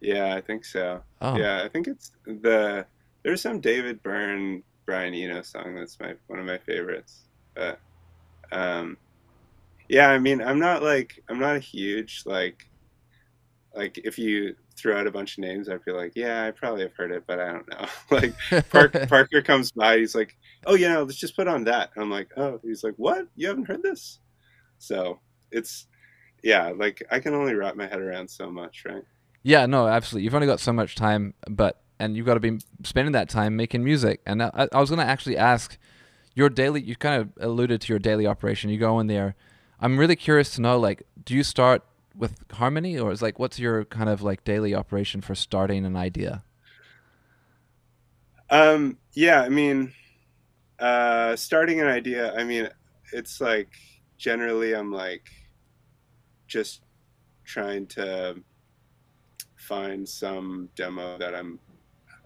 Yeah, I think so. Oh, Yeah, I think it's the there's some David Byrne Brian Eno song that's my one of my favorites. But um yeah, I mean I'm not like I'm not a huge like like if you throw out a bunch of names I'd be like, yeah, I probably have heard it, but I don't know. <laughs> like Park, <laughs> Parker comes by, he's like, Oh yeah, let's just put on that. And I'm like, Oh he's like, What? You haven't heard this? So it's yeah, like I can only wrap my head around so much, right? Yeah, no, absolutely. You've only got so much time, but and you've got to be spending that time making music. And I, I was going to actually ask your daily. You kind of alluded to your daily operation. You go in there. I'm really curious to know, like, do you start with harmony, or is like, what's your kind of like daily operation for starting an idea? Um, yeah, I mean, uh, starting an idea. I mean, it's like generally I'm like just trying to find some demo that I'm.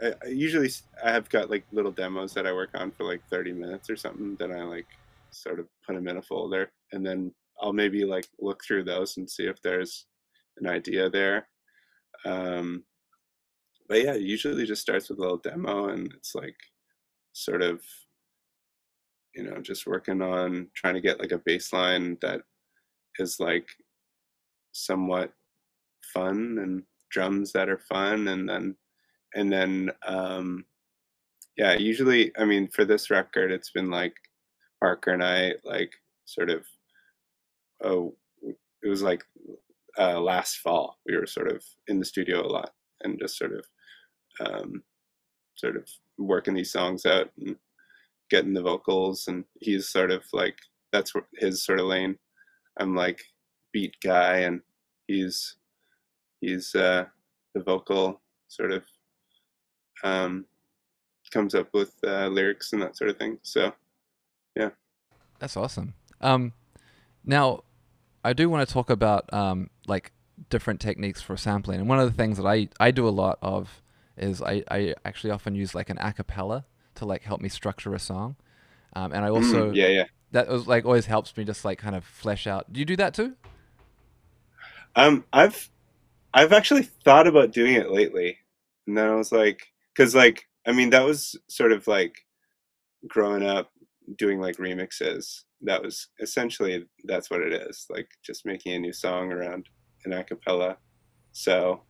I, I usually I have got like little demos that I work on for like 30 minutes or something that I like sort of put them in a folder and then I'll maybe like look through those and see if there's an idea there. Um, but yeah, usually just starts with a little demo and it's like sort of you know just working on trying to get like a baseline that is like somewhat fun and drums that are fun and then and then um yeah usually i mean for this record it's been like parker and i like sort of oh it was like uh last fall we were sort of in the studio a lot and just sort of um sort of working these songs out and getting the vocals and he's sort of like that's his sort of lane i'm like beat guy and he's he's uh, the vocal sort of um, comes up with uh, lyrics and that sort of thing. So, yeah, that's awesome. Um, now, I do want to talk about um, like different techniques for sampling, and one of the things that I I do a lot of is I I actually often use like an acapella to like help me structure a song, um, and I also mm, yeah yeah that was like always helps me just like kind of flesh out. Do you do that too? Um, I've I've actually thought about doing it lately, and then I was like, because like I mean that was sort of like growing up doing like remixes. That was essentially that's what it is, like just making a new song around an acapella. So,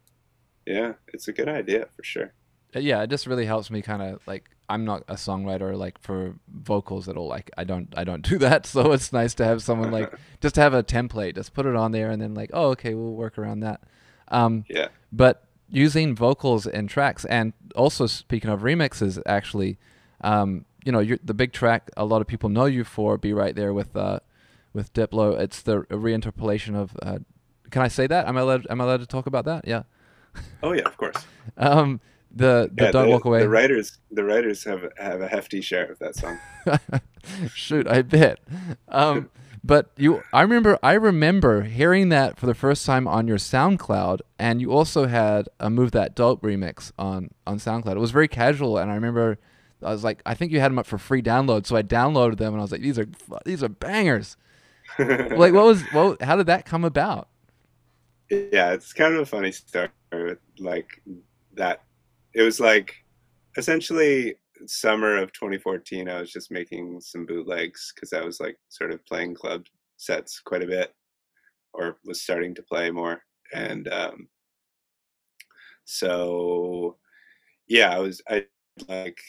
yeah, it's a good idea for sure. Uh, yeah, it just really helps me kind of like I'm not a songwriter like for vocals at all. Like I don't I don't <laughs> do that. So it's nice to have someone like <laughs> just to have a template, just put it on there and then like, oh okay, we'll work around that. Um, yeah. But using vocals in tracks, and also speaking of remixes, actually, um, you know, the big track a lot of people know you for, "Be Right There" with uh, with Diplo. It's the reinterpolation of. Uh, can I say that? Am I allowed? Am I allowed to talk about that? Yeah. <laughs> Oh yeah, of course. <laughs> um, the, the yeah, don't the, walk away. The writers, the writers have have a hefty share of that song. <laughs> Shoot, I bet. Um, but you, I remember, I remember hearing that for the first time on your SoundCloud, and you also had a "Move That Dope" remix on on SoundCloud. It was very casual, and I remember, I was like, I think you had them up for free download, so I downloaded them, and I was like, these are these are bangers. <laughs> like, what was, what? How did that come about? Yeah, it's kind of a funny story. Like that, it was like essentially summer of 2014, I was just making some bootlegs because I was like sort of playing club sets quite a bit, or was starting to play more, and um, so yeah, I was I like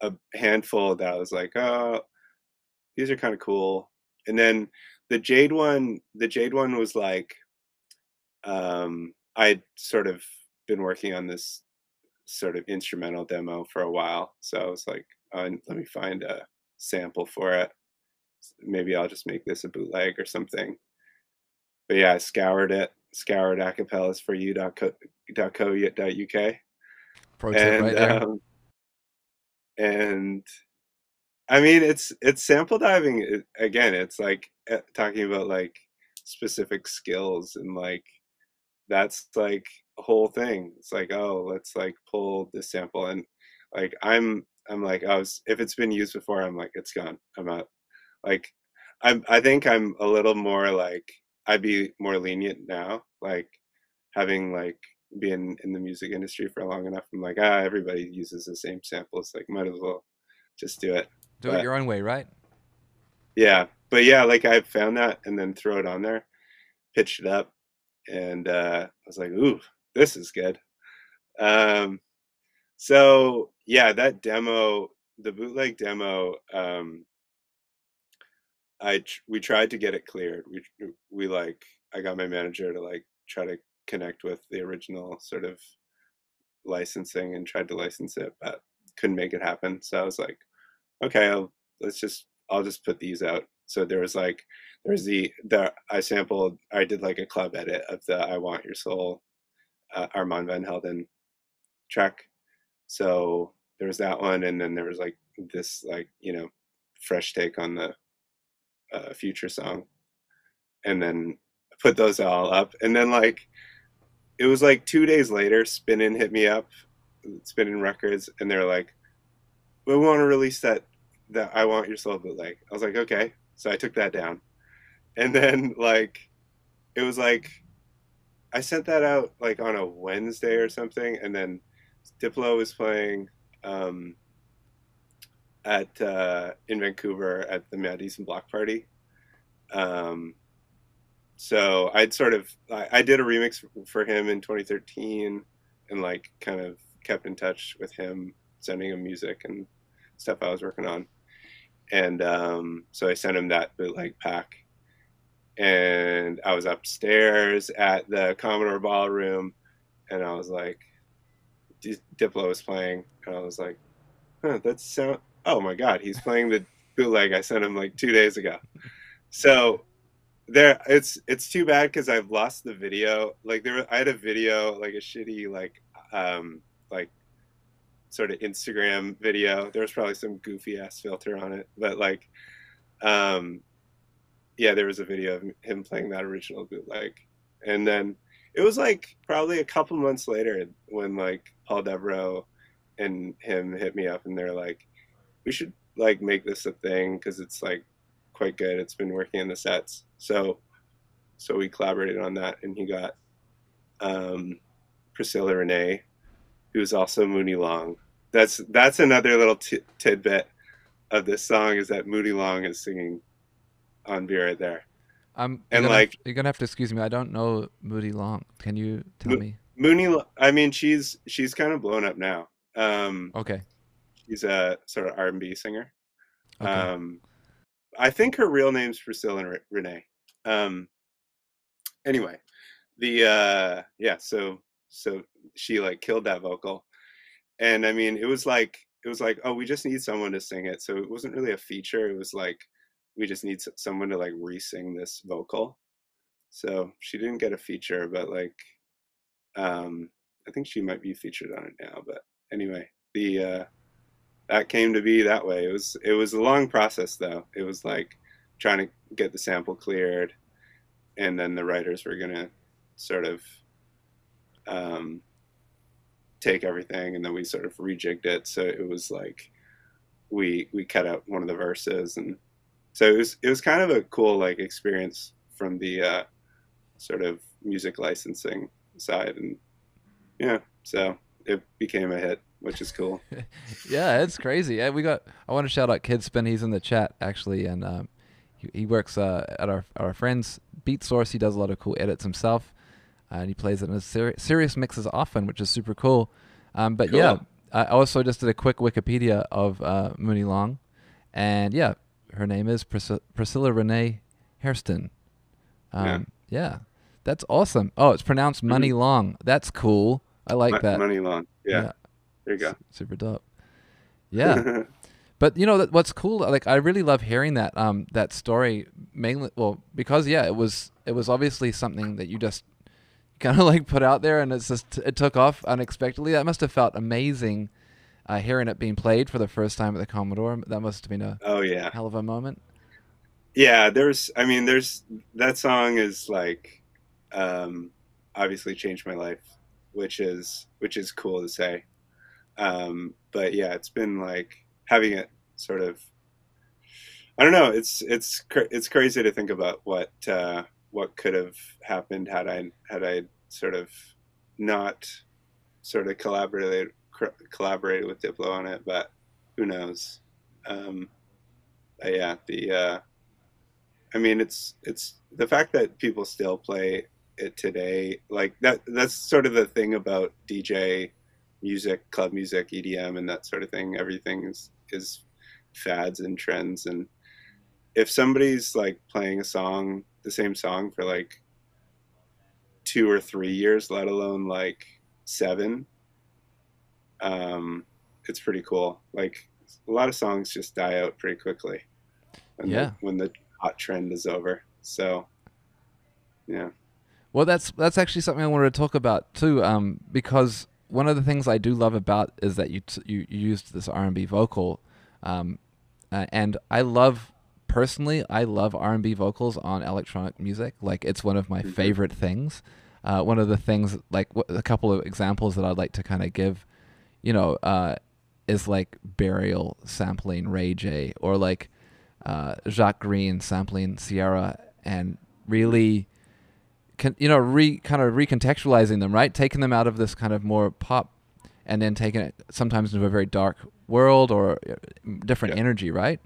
a handful that I was like, oh, these are kind of cool, and then the jade one, the jade one was like, um, I'd sort of been working on this sort of instrumental demo for a while. So I was like, oh, let me find a sample for it. Maybe I'll just make this a bootleg or something. But yeah, I scoured it, scoured acapellas4u.co.uk. Pro tip right there. Um, and I mean, it's it's sample diving again. It's like eh, talking about like specific skills and like that's like a whole thing. It's like, oh, let's like pull this sample and like I'm I'm like, I was if it's been used before, I'm like, it's gone. I'm out. Like, I'm I think I'm a little more like I'd be more lenient now. Like having like been in the music industry for long enough, I'm like, ah, everybody uses the same samples. Like might as well just do it. Do but, it your own way, right? Yeah, but yeah, like I found that and then throw it on there, pitched it up, and uh, I was like, ooh, this is good. Um, so yeah, that demo, the bootleg demo, um, I we tried to get it cleared. We we like I got my manager to like try to connect with the original sort of licensing and tried to license it, but couldn't make it happen. So I was like, okay, I'll, let's just I'll just put these out. So there was like there's the the I sampled I did like a club edit of the I Want Your Soul uh, Armand Van Helden track. So there was that one, and then there was like this like you know fresh take on the uh, future song, and then put those all up, and then like it was like two days later, Spinnin hit me up, Spinnin Records, and they're like, "We want to release that that I Want Your Soul bootleg." I was like, "Okay," so I took that down, and then like it was like I sent that out like on a Wednesday or something, and then Diplo was playing um, at uh, in Vancouver at the Mad Decent Block Party. Um, so I'd sort of I, I, did a remix for him in 2013, and like kind of kept in touch with him, sending him music and stuff I was working on, and um, so I sent him that bootleg pack. And I was upstairs at the Commodore Ballroom, and I was like, Diplo was playing, and I was like, huh. Oh my god, he's playing the bootleg I sent him like two days ago. So there, it's it's too bad because I've lost the video. Like there, I had a video, like a shitty, like um, like sort of Instagram video. There was probably some goofy ass filter on it, but like, um, yeah, there was a video of him playing that original bootleg, and then it was like probably a couple months later when like Paul Devereaux and him hit me up and they're like, we should like make this a thing because it's like quite good. It's been working in the sets. So, so we collaborated on that and he got um, Priscilla Renea, who's also Muni Long. That's that's another little t- tidbit of this song is that Muni Long is singing on Right There. Um, and like, have, you're gonna have to excuse me. I don't know Moody Long. Can you tell Mo- me? Mooney. I mean, she's she's kind of blown up now. Um, okay. She's a sort of R and B singer. Okay. Um, I think her real name's Priscilla Renea. Um, anyway, the uh, yeah. So so she like killed that vocal, and I mean, it was like it was like oh, we just need someone to sing it. So it wasn't really a feature. It was like we just need someone to like re-sing this vocal. So she didn't get a feature, but like, um, I think she might be featured on it now. But anyway, the uh, that came to be that way. It was it was a long process though. It was like trying to get the sample cleared, and then the writers were gonna sort of um, take everything, and then we sort of rejigged it. So it was like we we cut out one of the verses and so it was it was kind of a cool like experience from the uh, sort of music licensing side, and yeah, so it became a hit, which is cool. <laughs> yeah, it's crazy. Yeah, we got. I want to shout out Kid Spin. He's in the chat actually, and um, he, he, works uh, at our our friend's Beat Source. He does a lot of cool edits himself, uh, and he plays it in ser- serious mixes often, which is super cool. Um, but cool. yeah, I also just did a quick Wikipedia of uh, Muni Long, and yeah, her name is Pris- Priscilla Renea Hairston. Um, yeah. yeah. that's awesome. Oh, it's pronounced mm-hmm. Money Long. That's cool. I like that. Money Long. Yeah. yeah. There you go. Super dope. Yeah. <laughs> but you know what's cool? Like I really love hearing that um that story mainly well because yeah it was it was obviously something that you just kind of <laughs> like put out there and it's just it took off unexpectedly. That must have felt amazing uh, hearing it being played for the first time at the Commodore, that must have been a oh yeah hell of a moment. Yeah, there's. I mean, there's that song is like, um, obviously changed my life, which is which is cool to say. Um, but yeah, it's been like having it sort of. I don't know. It's it's it's crazy to think about what uh, what could have happened had I had I sort of not sort of collaborated collaborated with Diplo on it, but who knows? Um, yeah, the uh, I mean, it's it's the fact that people still play it today. Like that that's sort of the thing about DJ music, club music, EDM, and that sort of thing. Everything is is fads and trends, and if somebody's like playing a song, the same song for like two or three years, let alone like seven. Um, it's pretty cool. Like a lot of songs just die out pretty quickly. When yeah. The, when the hot trend is over. So, yeah. Well, that's that's actually something I wanted to talk about too, um, because one of the things I do love about is that you t- you, used this R and B vocal, um, uh, and I love personally I love R and B vocals on electronic music. Like it's one of my Mhm. favorite things. Uh, one of the things, like wh- a couple of examples that I'd like to kind of give, you know, uh, is like Burial sampling Ray J or like uh, Jacques Greene sampling Ciara and really, con- you know, re kind of recontextualizing them, right? Taking them out of this kind of more pop and then taking it sometimes into a very dark world or uh, different Yeah. energy, right?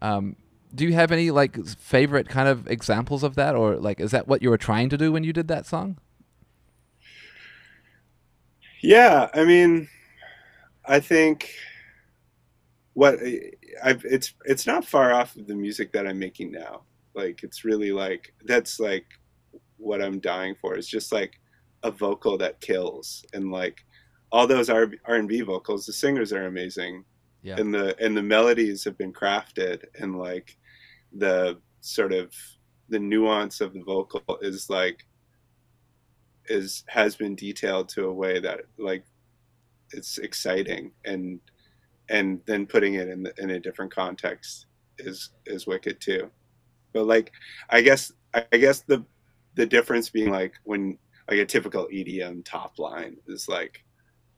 Um, do you have any like favorite kind of examples of that, or like is that what you were trying to do when you did that song? Yeah, I mean, I think what I've it's it's not far off of the music that I'm making now. Like it's really like that's like what I'm dying for. It's just like a vocal that kills, and like all those R and B vocals, the singers are amazing, Yeah. and the and the melodies have been crafted, and like the sort of the nuance of the vocal is like is has been detailed to a way that like it's exciting and and then putting it in the, in a different context is is wicked too but like i guess i guess the the difference being like when like a typical edm top line is like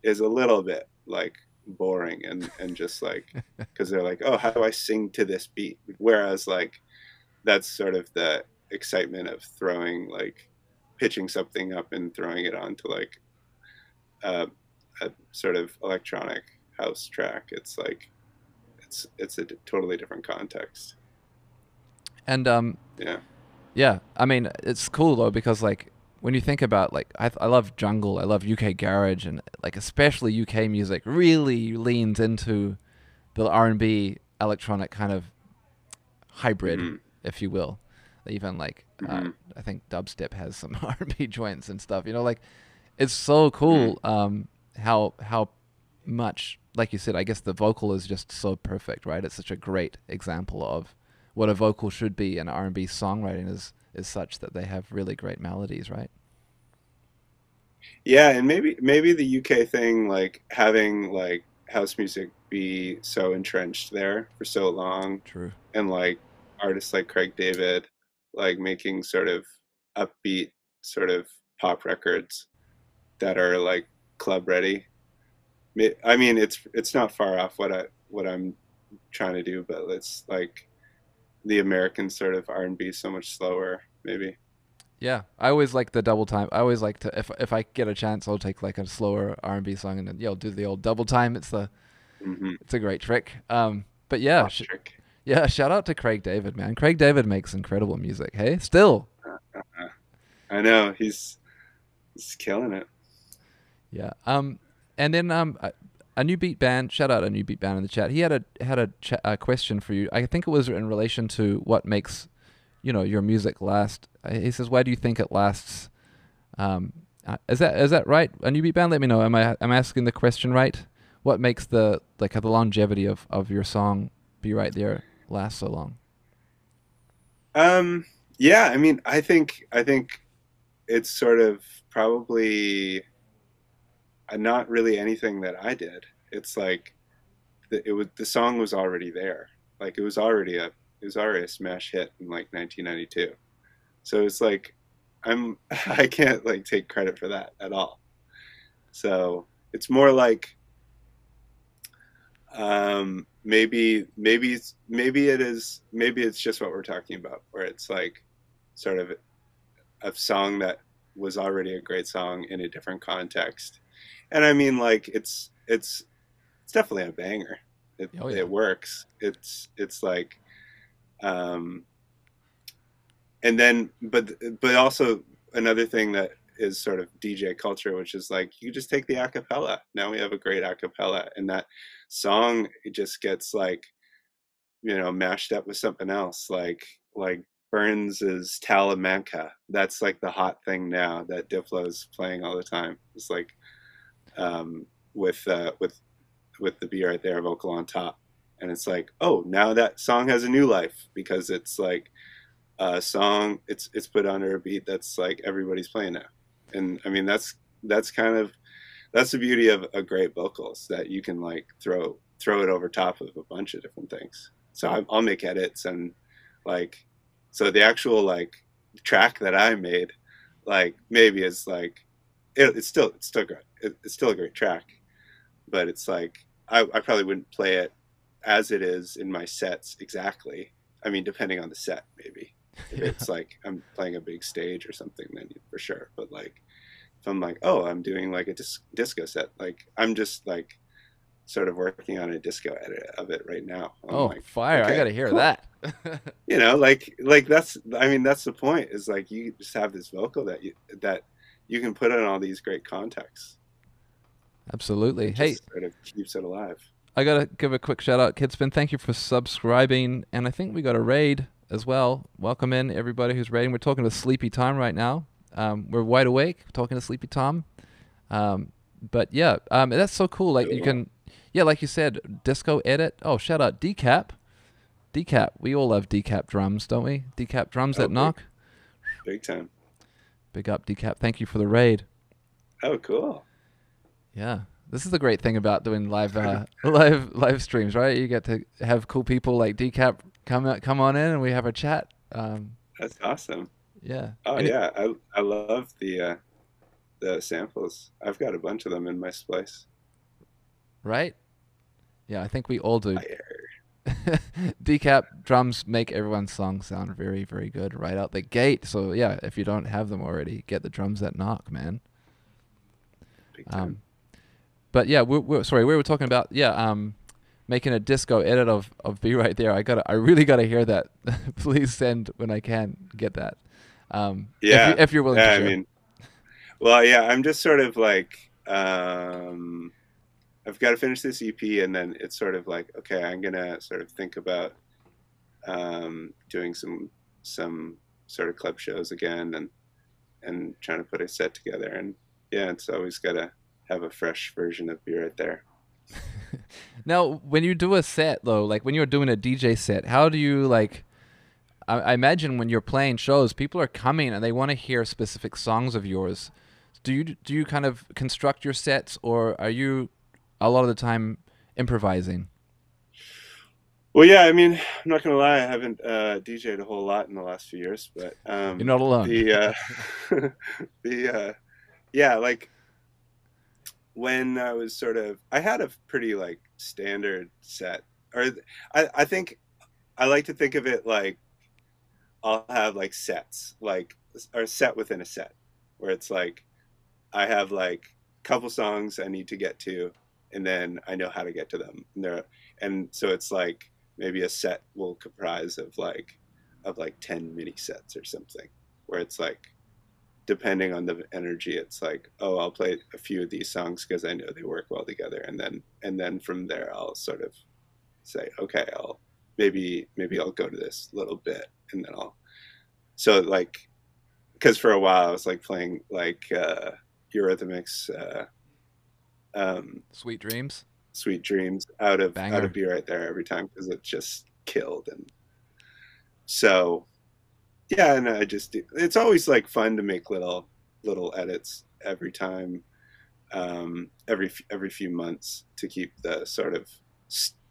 is a little bit like boring and and just like <laughs> because they're like oh how do i sing to this beat? Whereas like that's sort of the excitement of throwing like pitching something up and throwing it onto like a, a sort of electronic house track. It's like it's it's a d- totally different context. And um, yeah Yeah, I mean it's cool though because like when you think about like I I love jungle, I love UK garage, and like especially UK music really leans into the R and B electronic kind of hybrid, Mhm. if you will. Even like uh, Mhm. I think dubstep has some <laughs> R and B joints and stuff. You know, like it's so cool um, how how much like you said. I guess the vocal is just so perfect, right? It's such a great example of what a vocal should be and R&B songwriting is is such that they have really great melodies, right? yeah and maybe maybe the uk thing like having like house music be so entrenched there for so long True. and like artists like Craig David, like making sort of upbeat sort of pop records that are like club ready. I mean, it's it's not far off what I what I'm trying to do, but it's like the American sort of R and B so much slower, maybe. Yeah, I always like the double time. I always like to if if I get a chance, I'll take like a slower R&B song and then yeah, I'll do the old double time. It's the Mm-hmm. it's a great trick. Um, but yeah, sh- trick. yeah, shout out to Craig David, man. Craig David makes incredible music. Hey, still. <laughs> I know he's he's killing it. Yeah. Um, and then um, a, new beat band. Shout out a new beat band in the chat. He had a had a, a question for you. I think it was in relation to what makes, you know, your music last. Uh, He says, "Why do you think it lasts?" Um, uh, is that is that right? A new beat band. Let me know. Am I am I asking the question right? What makes the like the longevity of of your song be right there last so long? Um, yeah, I mean, I think I think it's sort of probably not really anything that I did. It's like the, it was the song was already there. Like it was already a it was already a smash hit in like 1992. So it's like I'm <laughs> I can't like take credit for that at all. So it's more like um maybe maybe maybe it is maybe it's just what we're talking about where it's like sort of a song that was already a great song in a different context and i mean like it's it's it's definitely a banger it, Oh, yeah. it works it's it's like um and then but but also another thing that is sort of dj culture which is like you just take the acapella now we have a great acapella and that song it just gets like you know mashed up with something else like like Burns's Talamanca. That's like the hot thing now that Diplo's playing all the time. It's like um, with uh, with with the Be Right There vocal on top, and it's like, oh, now that song has a new life because it's like a song. It's it's put under a beat that's like everybody's playing now, and I mean that's that's kind of that's the beauty of a great vocals that you can like throw throw it over top of a bunch of different things. So I, I'll make edits and like so the actual like track that I made, like maybe is like it, it's still it's still good. It, it's still a great track, but it's like I, I probably wouldn't play it as it is in my sets exactly. I mean, depending on the set, maybe. If yeah. it's like I'm playing a big stage or something, then for sure. But like, if I'm like, oh, I'm doing like a dis- disco set, like I'm just like sort of working on a disco edit of it right now. I'm oh, like, fire! Okay, I gotta hear cool. that. <laughs> you know, like like that's I mean that's the point is like you just have this vocal that you that you can put in all these great contexts. Absolutely. Hey, sort of keeps it alive. I gotta give a quick shout out, Kidspin. Thank you for subscribing, and I think we got a raid as well. Welcome in everybody who's raiding. We're talking to Sleepy Tom right now. Um, we're wide awake talking to Sleepy Tom. Um, but yeah, um, that's so cool. Like you can yeah, like you said, disco edit. Oh, shout out Decap. Decap. We all love Decap drums, don't we? Decap drums oh, that big, knock. Big time. Big up Decap. Thank you for the raid. Oh, cool. Yeah. This is the great thing about doing live uh, <laughs> live live streams, right? You get to have cool people like Decap come come on in and we have a chat. Um, That's awesome. Yeah. Oh and yeah, I I love the uh, the samples. I've got a bunch of them in my splice. Right? Yeah, I think we all do. <laughs> Decap drums make everyone's song sound very, very good right out the gate. So yeah, if you don't have them already, get the drums that knock, man. Um, but yeah, we're, we're, sorry, we were talking about yeah, um, making a disco edit of of Be Right There. I got, I really got to hear that. <laughs> Please send when I can get that. Um, yeah, if, you, are willing. Yeah, to share. I mean, well, yeah, I'm just sort of like. Um, I've got to finish this EP, and then it's sort of like, okay, I'm gonna sort of think about um, doing some some sort of club shows again, and and trying to put a set together. And yeah, it's always got to have a fresh version of Be Right There. <laughs> now, when you do a set, though, like when you're doing a DJ set, how do you like? I, I imagine when you're playing shows, people are coming and they want to hear specific songs of yours. Do you do you kind of construct your sets, or are you a lot of the time improvising? Well, yeah, I mean, I'm not gonna lie, I haven't uh, DJed a whole lot in the last few years, but um, you're not alone. The uh, <laughs> <laughs> the uh, yeah, like when I was sort of, I had a pretty like standard set, or I I think I like to think of it like I'll have like sets, like or set within a set, where it's like I have like a couple songs I need to get to, and then I know how to get to them. And there, and so it's like maybe a set will comprise of like of like ten mini sets or something, where it's like depending on the energy, it's like oh I'll play a few of these songs because I know they work well together, and then and then from there I'll sort of say okay I'll maybe maybe I'll go to this little bit and then I'll so like because for a while I was like playing like uh Eurythmics uh um, Sweet Dreams. Sweet Dreams out of Banger. out of Be Right There every time because it just killed and so yeah and I just it's always like fun to make little little edits every time um, every every few months to keep the sort of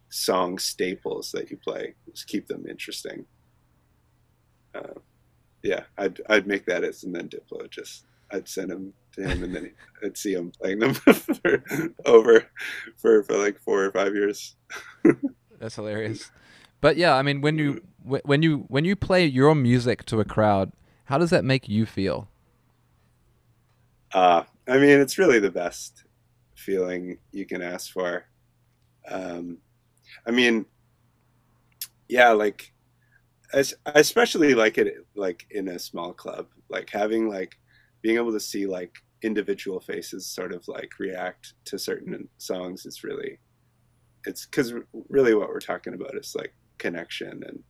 song staples that you play just keep them interesting uh, yeah I'd I'd make that as and then Diplo just I'd send him to him, and then I'd see him playing them <laughs> for, over for for like four or five years. <laughs> That's hilarious. But yeah, I mean, when you when you when you play your music to a crowd, how does that make you feel? Uh, I mean, it's really the best feeling you can ask for. Um, I mean, yeah, like, I especially like it like in a small club, like having like being able to see like individual faces sort of like react to certain songs is really it's because really what we're talking about is like connection and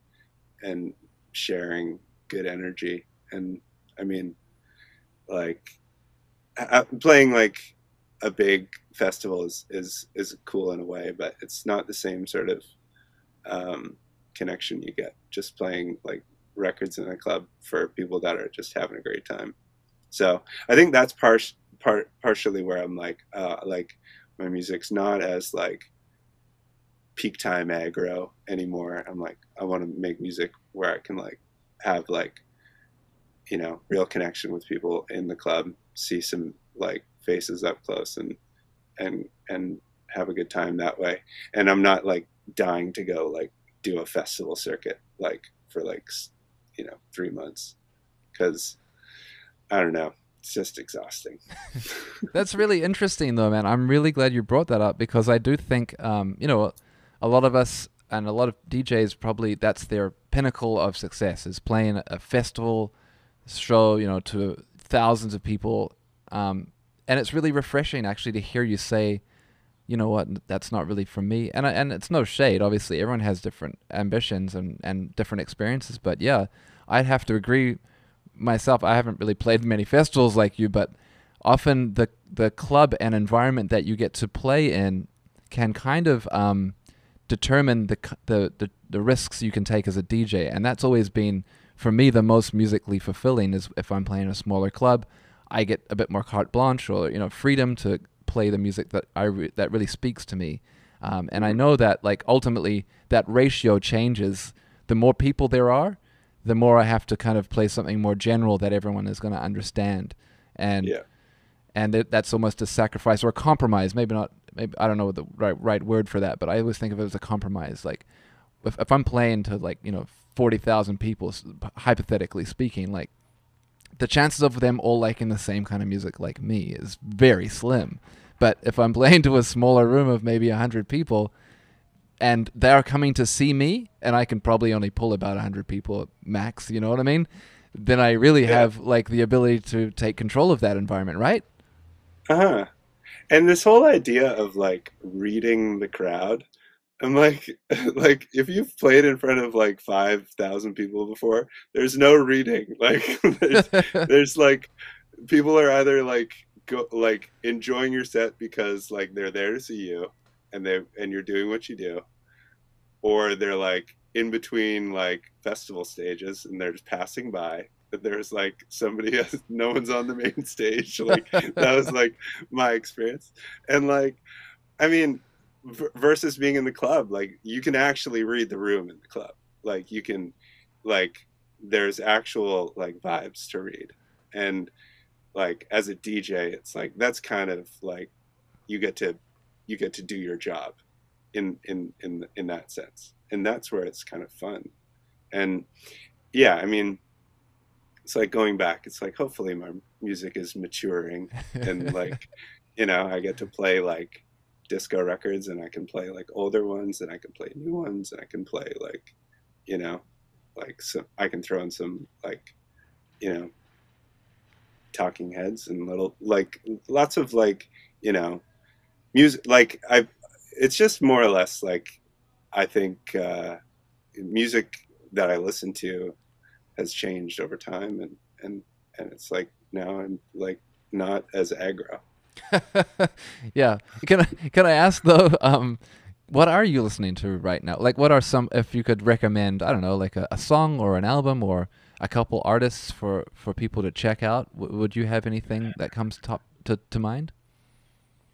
and sharing good energy. And I mean, like playing like a big festival is, is, is cool in a way, but it's not the same sort of, um, connection you get just playing like records in a club for people that are just having a great time. So I think that's part, part, partially where I'm like, uh, like my music's not as like peak time aggro anymore. I'm like, I want to make music where I can like have like, you know, real connection with people in the club, see some like faces up close and, and, and have a good time that way. And I'm not like dying to go like do a festival circuit, like for like, you know, three months. Cause I don't know it's just exhausting. <laughs> That's really interesting, though, man. I'm really glad you brought that up because I do think, um, you know, a lot of us and a lot of DJs probably that's their pinnacle of success is playing a festival show, you know, to thousands of people. Um, and it's really refreshing actually to hear you say, you know what, that's not really for me. And and it's no shade. Obviously, everyone has different ambitions and and different experiences. But yeah, I'd have to agree myself. I haven't really played many <laughs> festivals like you, but often the the club and environment that you get to play in can kind of um, determine the, the, the the risks you can take as a DJ, and that's always been for me the most musically fulfilling. Is if I'm playing a smaller club, I get a bit more carte blanche or you know freedom to play the music that I re- that really speaks to me. Um, and I know that like ultimately that ratio changes the more people there are, the more I have to kind of play something more general that everyone is going to understand. And yeah. and it, that's almost a sacrifice or a compromise. Maybe not maybe I don't know the right right word for that, but I always think of it as a compromise. Like if if I'm playing to like you know forty thousand people, hypothetically speaking, like the chances of them all liking the same kind of music like me is very slim. But if I'm <laughs> playing to a smaller room of maybe hundred people, and they are coming to see me, and I can probably only pull about hundred people max. You know what I mean? Then I really yeah. have like the ability to take control of that environment, right? Uh huh and this whole idea of like reading the crowd i'm like <laughs> like if you've played in front of like 5000 people before there's no reading. <laughs> Like there's, <laughs> there's like people are either like go like enjoying your set because like they're there to see you and they and you're doing what you do or they're like in between like festival stages and they're just passing by there's like somebody <laughs> else, no one's on the main stage. <laughs> Like that was like my experience. And like, I mean, v- versus being in the club, like you can actually read the room in the club. Like you can, like, there's actual like vibes to read. And like as a DJ, it's like that's kind of like you get to you get to do your job in in in in that sense. And that's where it's kind of fun. And yeah, I mean, it's like going back. It's like hopefully my music is maturing and <laughs> like, you know, I get to play like disco records and I can play like older ones and I can play new ones and I can play like, you know, like so I can throw in some like, you know, Talking Heads and little like lots of like, you know, music like I it's just more or less like I think uh music that I listen to has changed over time and and and it's like now I'm like not as aggro. <laughs> yeah. Can I can I ask though um what are you listening to right now? Like what are some if you could recommend, I don't know, like a, a song or an album or a couple artists for for people to check out? W- would you have anything that comes top to to mind?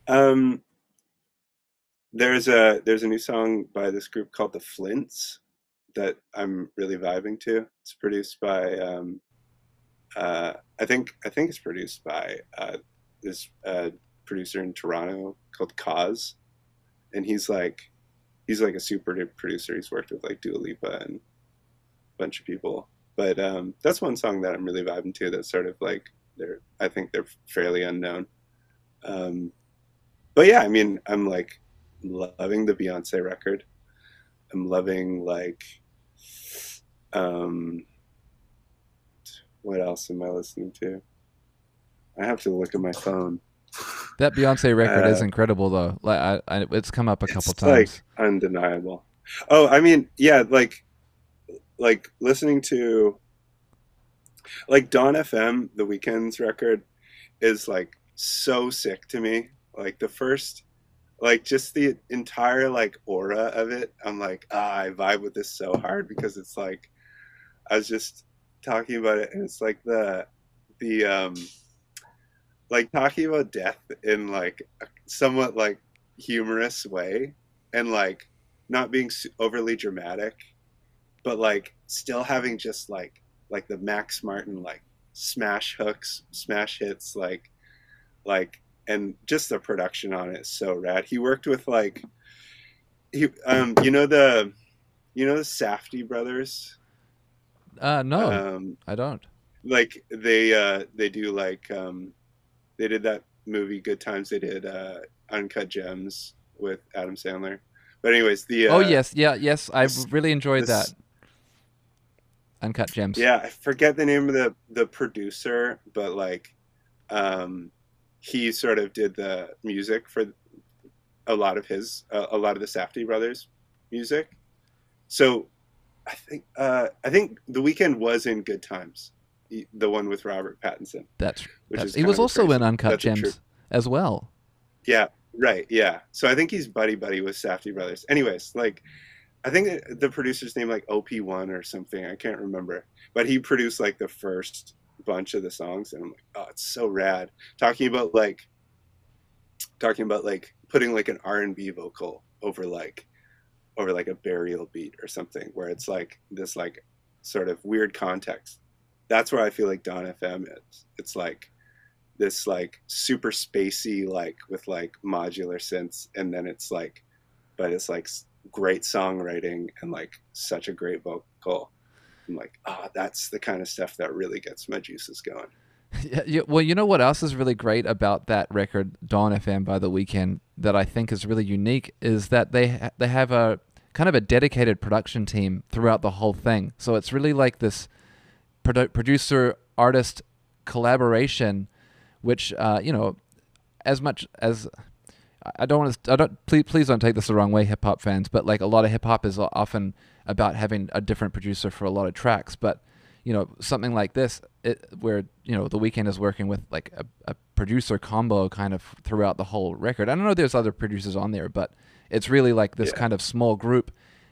Um there's a there's a new song by this group called the Flints that I'm really vibing to. It's produced by um, uh, I think I think it's produced by uh, this uh, producer in Toronto called Koz, and he's like he's like a super producer. He's worked with like Dua Lipa and a bunch of people. But um, that's one song that I'm really vibing to. That's sort of like they're I think they're fairly unknown. Um, but yeah, I mean I'm like loving the Beyonce record. I'm loving like um, what else am I listening to? I have to look at my phone. That Beyonce record uh, is incredible, though. Like, I, I, it's come up a couple times. Like undeniable. Oh, I mean, yeah, like, like listening to like Dawn FM, the Weeknd's record, is like so sick to me. Like the first, like just the entire like aura of it. I'm like, ah, I vibe with this so hard because it's like, I was just talking about it, and it's like the, the um, like talking about death in like a somewhat like humorous way, and like not being overly dramatic, but like still having just like like the Max Martin like smash hooks, smash hits, like like and just the production on it is so rad. He worked with like he um you know the you know the Safdie brothers? Uh no. Um I don't. Like they uh they do like um they did that movie Good Times they did uh Uncut Gems with Adam Sandler. But anyways, the oh, uh, Oh yes, yeah, yes, I really enjoyed that. Uncut Gems. Yeah, I forget the name of the the producer, but like, um, he sort of did the music for a lot of his uh, a lot of the Safdie brothers music. So, I think uh, I think the Weeknd was in Good Times, the one with Robert Pattinson. That's which that's, is he was also crazy. in Uncut that's Gems as well. Yeah, right. Yeah. So I think he's buddy buddy with Safdie brothers. Anyways, like I think the producer's name like OP1 or something. I can't remember, but he produced like the first bunch of the songs, and I'm like, oh, it's so rad. Talking about like, talking about like putting like an R&B vocal over like, over like a Burial beat or something, where it's like this like sort of weird context. That's where I feel like Dawn FM is. It's like this like super spacey like with like modular synths, and then it's like, but it's like great songwriting and like such a great vocal. I'm like, ah, oh, that's the kind of stuff that really gets my juices going. <laughs> Yeah, yeah, well, you know what else is really great about that record, Dawn FM by the Weeknd, that I think is really unique is that they ha- they have a kind of a dedicated production team throughout the whole thing. So it's really like this produ- producer artist collaboration, which uh, you know, as much as I don't want to. I don't. Please, please don't take this the wrong way, hip hop fans. But like a lot of hip hop is often about having a different producer for a lot of tracks. But you know, something like this, it, where you know the Weeknd is working with like a, a producer combo kind of throughout the whole record. I don't know. If there's other producers on there, but it's really like this yeah. kind of small group.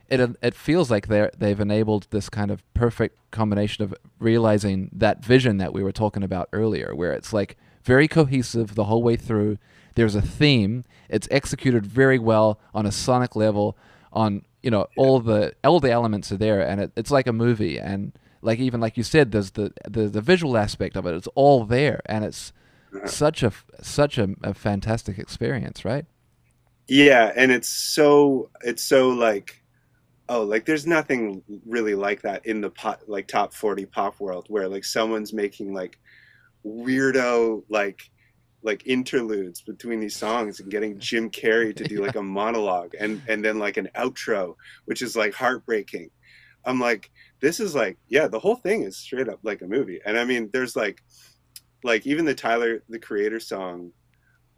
It it feels like they they've enabled this kind of perfect combination of realizing that vision that we were talking about earlier, where it's like very cohesive the whole way through there's a theme. It's executed very well on a sonic level. On you know yeah. all the all the elements are there, and it, it's like a movie. And like even like you said, there's the the, the visual aspect of it. It's all there, and it's uh-huh. such a such a, a fantastic experience, right? Yeah, and it's so it's so like oh like there's nothing really like that in the pop like top 40 pop world where like someone's making like weirdo like like interludes between these songs and getting Jim Carrey to do yeah. like <laughs> a monologue and and then like an outro which is like heartbreaking. I'm like this is like yeah the whole thing is straight up like a movie and I mean there's like like even the Tyler the creator song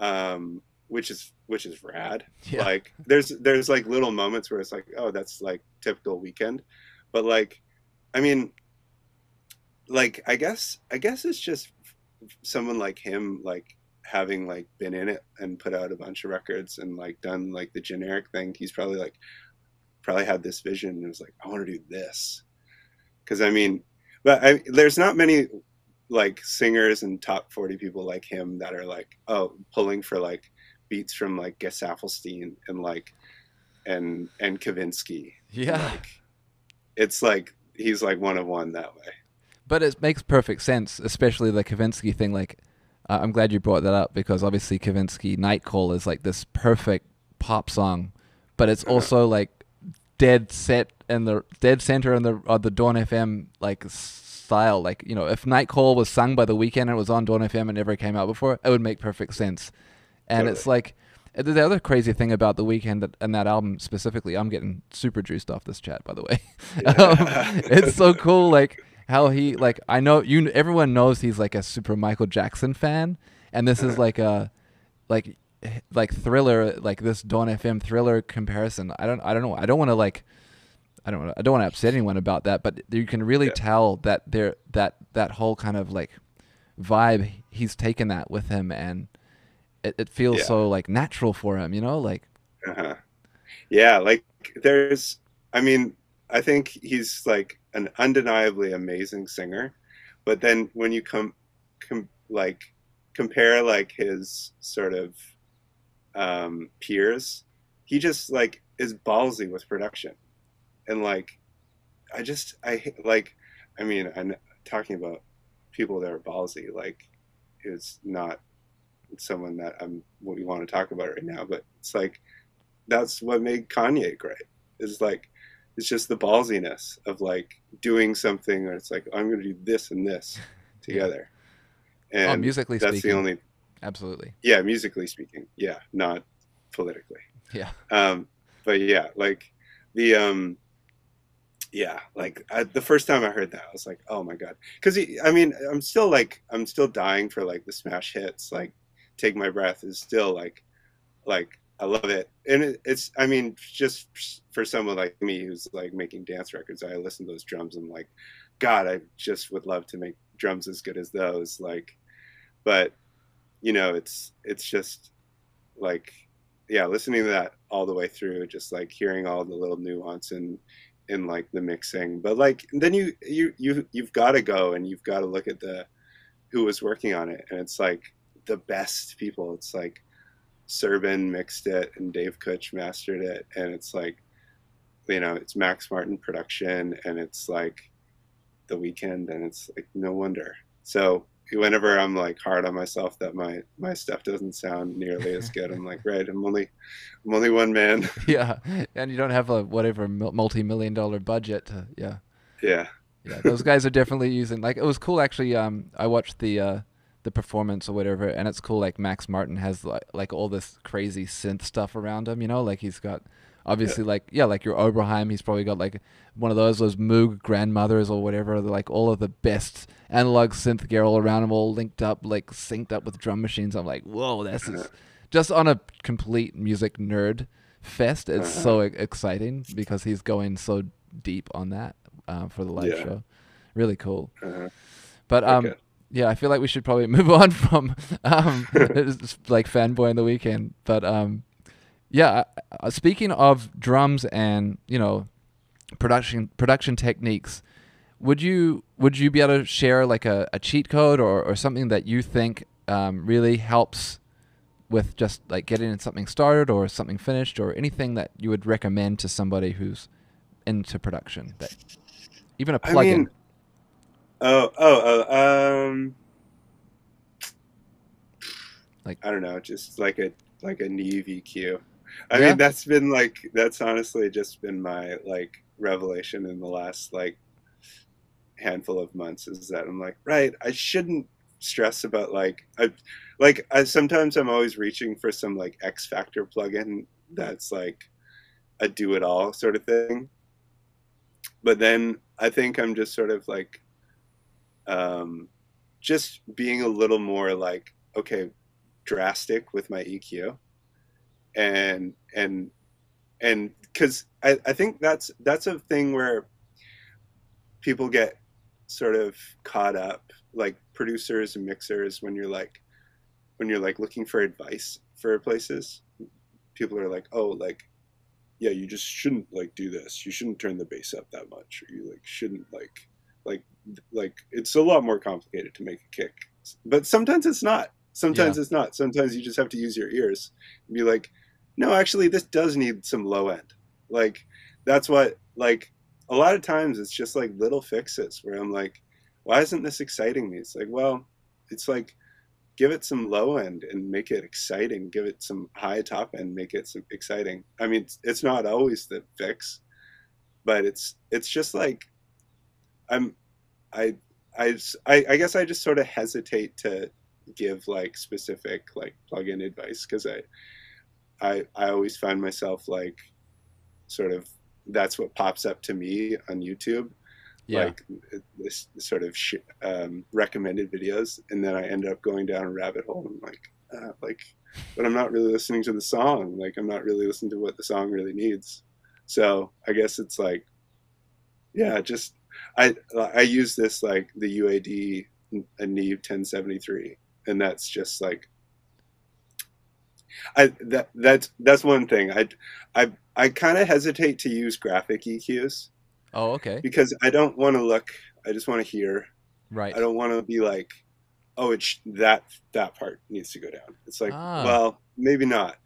um which is which is rad. Yeah. Like there's there's like little moments where it's like oh that's like typical Weeknd, but like I mean like I guess I guess it's just someone like him like having like been in it and put out a bunch of records and like done like the generic thing, he's probably like probably had this vision and was like, I want to do this. Cause I mean, but I, there's not many like singers and top 40 people like him that are like, oh, pulling for like beats from like Gesaffelstein and like, and, and Kavinsky. Yeah. Like, it's like, he's like one of one that way. But it makes perfect sense, especially the Kavinsky thing. Like, I'm glad you brought that up because obviously Kavinsky Night Call is like this perfect pop song, but it's also like dead set and the dead center in the of the Dawn FM like style. Like you know, if Night Call was sung by the Weeknd and it was on Dawn FM and never came out before, it would make perfect sense. And totally. it's like the other crazy thing about the Weeknd that, and that album specifically, I'm getting super juiced off this chat, by the way. <laughs> um, it's so cool. Like how he like I know you everyone knows he's like a super Michael Jackson fan, and this is <laughs> like a like like thriller like this Dawn FM thriller comparison. I don't I don't know. I don't want to like I don't I don't want to upset anyone about that, but you can really yeah. tell that there that that whole kind of like vibe he's taken that with him and it, it feels Yeah. so like natural for him you know like Uh-huh. Yeah, like there's I mean, I think he's like an undeniably amazing singer, but then when you come com- like compare like his sort of um peers, he just like is ballsy with production. And like I just I like I mean, I'm talking about people that are ballsy like is not someone that I'm what we want to talk about right now, but it's like that's what made Kanye great. Is like it's just the ballsiness of like doing something where it's like I'm going to do this and this <laughs> together. oh, And musically speaking that's speaking the only absolutely yeah, musically speaking. Yeah, not politically. yeah Um but yeah, like the um yeah, like I, the first time I heard that, I was like, "Oh my god!" Because I mean, I'm still like, I'm still dying for like the smash hits. Like, "Take My Breath" is still like, like I love it, and it, it's. I mean, just for someone like me who's like making dance records, I listen to those drums and I'm like, God, I just would love to make drums as good as those. Like, but you know, it's it's just like, yeah, listening to that all the way through, just like hearing all the little nuance and in like the mixing but like then you you you you've got to go and you've got to look at the who was working on it and it's like the best people it's like Serban mixed it and Dave Kutch mastered it. And it's like you know it's Max Martin production and it's like the Weeknd and it's like no wonder. So whenever I'm like hard on myself that my my stuff doesn't sound nearly as good I'm like right I'm only I'm only one man. <laughs> <laughs> Yeah and you don't have a whatever multi-million dollar budget to, yeah. Yeah. Yeah those guys are definitely using like it was cool actually um i watched the uh the performance or whatever and it's cool like max martin has like, like all this crazy synth stuff around him you know? Like he's got obviously like yeah like your oberheim he's probably got like one of those those moog grandmothers or whatever like all of the best analog synth gear all around him all linked up like synced up with drum machines. I'm like whoa this is <laughs> just on a complete music nerd fest. It's so e- exciting because he's going so deep on that uh, for the live Yeah. show. Really cool. Uh-huh. but um Okay. Yeah i feel like we should probably <laughs> move on from um <laughs> like fanboy in the Weeknd but um yeah uh, speaking of drums and you know production production techniques would you would you be able to share like a, a cheat code or, or something that you think um, really helps with just like getting something started or something finished or anything that you would recommend to somebody who's into production that even a plugin mean, oh, oh, oh, um, Like- I don't know, just like a like a Neve EQ. I Yeah? mean, that's been like that's honestly just been my like revelation in the last like handful of months is that I'm like, right, I shouldn't stress about like I like I sometimes I'm always reaching for some like X Factor plugin that's like a do it all sort of thing. But then I think I'm just sort of like um just being a little more like okay drastic with my EQ and and and because I, I think that's that's a thing where people get sort of caught up like producers and mixers when you're like when you're like looking for advice for places people are like oh like yeah you just shouldn't like do this. You shouldn't turn the bass up that much. Or you like shouldn't like like like it's a lot more complicated to make a kick. But sometimes it's not. Sometimes it's not. Sometimes you just have to use your ears and be like no actually this does need some low end. Like that's what like a lot of times it's just like little fixes where i'm like why isn't this exciting me? It's like well it's like give it some low end and make it exciting. Give it some high top end make it some exciting. I mean it's, it's not always the fix but it's it's just like i'm i i i, I guess i just sort of hesitate to give like specific like plugin advice because I, I I always find myself like sort of that's what pops up to me on YouTube. Yeah. Like this sort of sh- um, recommended videos and then I end up going down a rabbit hole and like uh, like but I'm not really listening to the song. Like I'm not really listening to what the song really needs. So I guess it's like yeah just I I use this like the UAD a Neve 1073, and that's just like I that that's that's one thing. I I I kind of hesitate to use graphic EQs. Oh, okay. Because I don't want to look. I just want to hear. Right. I don't want to be like, oh, it's that that part needs to go down. It's like, Ah. well, maybe not.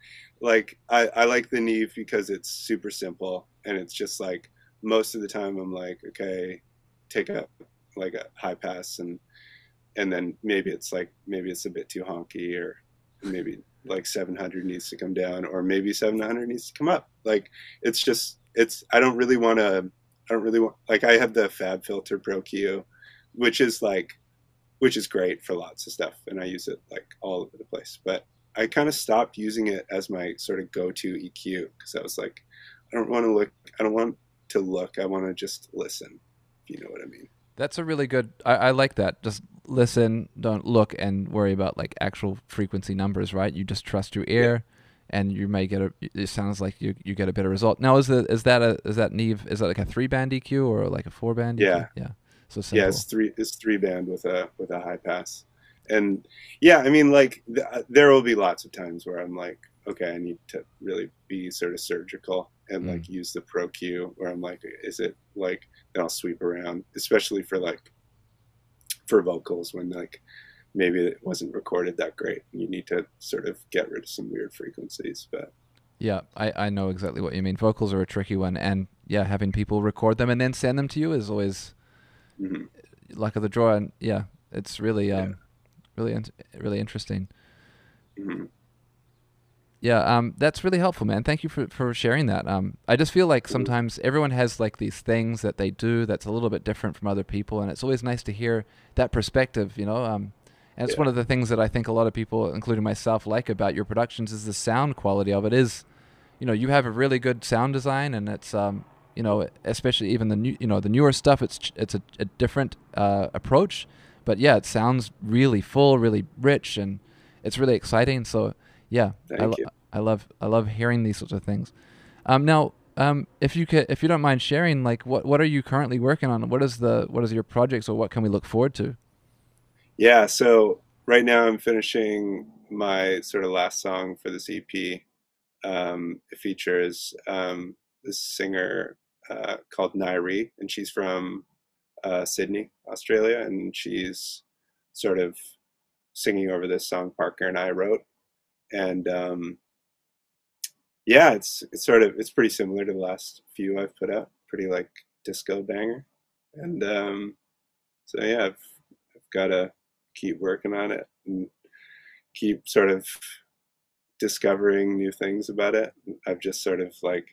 Like I I like the Neve because it's super simple and it's just like most of the time I'm like, okay, take a like a high pass and and then maybe it's like maybe it's a bit too honky or maybe like 700 needs to come down or maybe 700 needs to come up. Like it's just it's i don't really want to i don't really want like i have the fab filter pro q which is like which is great for lots of stuff and i use it like all over the place but i kind of stopped using it as my sort of go-to eq because i was like i don't want to look i don't want to look i want to just listen if you know what i mean That's a really good. I, I like that. Just listen, don't look, and worry about like actual frequency numbers. Right? You just trust your ear, and you may get a. It sounds like you, you get a better result. Now, is the is that a is that Neve? Is that like a three band EQ or like a four band? Yeah. EQ? yeah. So simple. Yeah, it's three. It's three band with a with a high pass, and yeah, I mean, like th- uh, there will be lots of times where I'm like, okay, I need to really be sort of surgical and Mm. like use the Pro Q, where I'm like, is it like? Then I'll sweep around, especially for like for vocals when like maybe it wasn't recorded that great, and you need to sort of get rid of some weird frequencies. But Yeah, I, I know exactly what you mean. Vocals are a tricky one, and yeah, having people record them and then send them to you is always mhm. luck of the draw. And yeah, it's really Yeah. um, really really interesting. Mhm. Yeah, um, that's really helpful, man. Thank you for, for sharing that. Um, I just feel like sometimes everyone has like these things that they do that's a little bit different from other people, and it's always nice to hear that perspective, you know. Um, and it's Yeah. one of the things that I think a lot of people, including myself, like about your productions is the sound quality of it. Is, you know, you have a really good sound design, and it's, um, you know, especially even the new, you know, the newer stuff. It's ch- it's a, a different uh, approach, but yeah, it sounds really full, really rich, and it's really exciting. So yeah, I, Thank lo- you. I love I love hearing these sorts of things. Um, now, um, if you could, if you don't mind sharing, like what what are you currently working on? What is the what is your projects, or what can we look forward to? Yeah, so right now I'm finishing my sort of last song for this EP. Um, it features um, this singer uh, called Nairi, and she's from uh, Sydney, Australia, and she's sort of singing over this song Parker and I wrote. And um, yeah, it's it's sort of it's pretty similar to the last few I've put out, pretty like disco banger. And um, so yeah, I've I've got to keep working on it and keep sort of discovering new things about it. I've just sort of like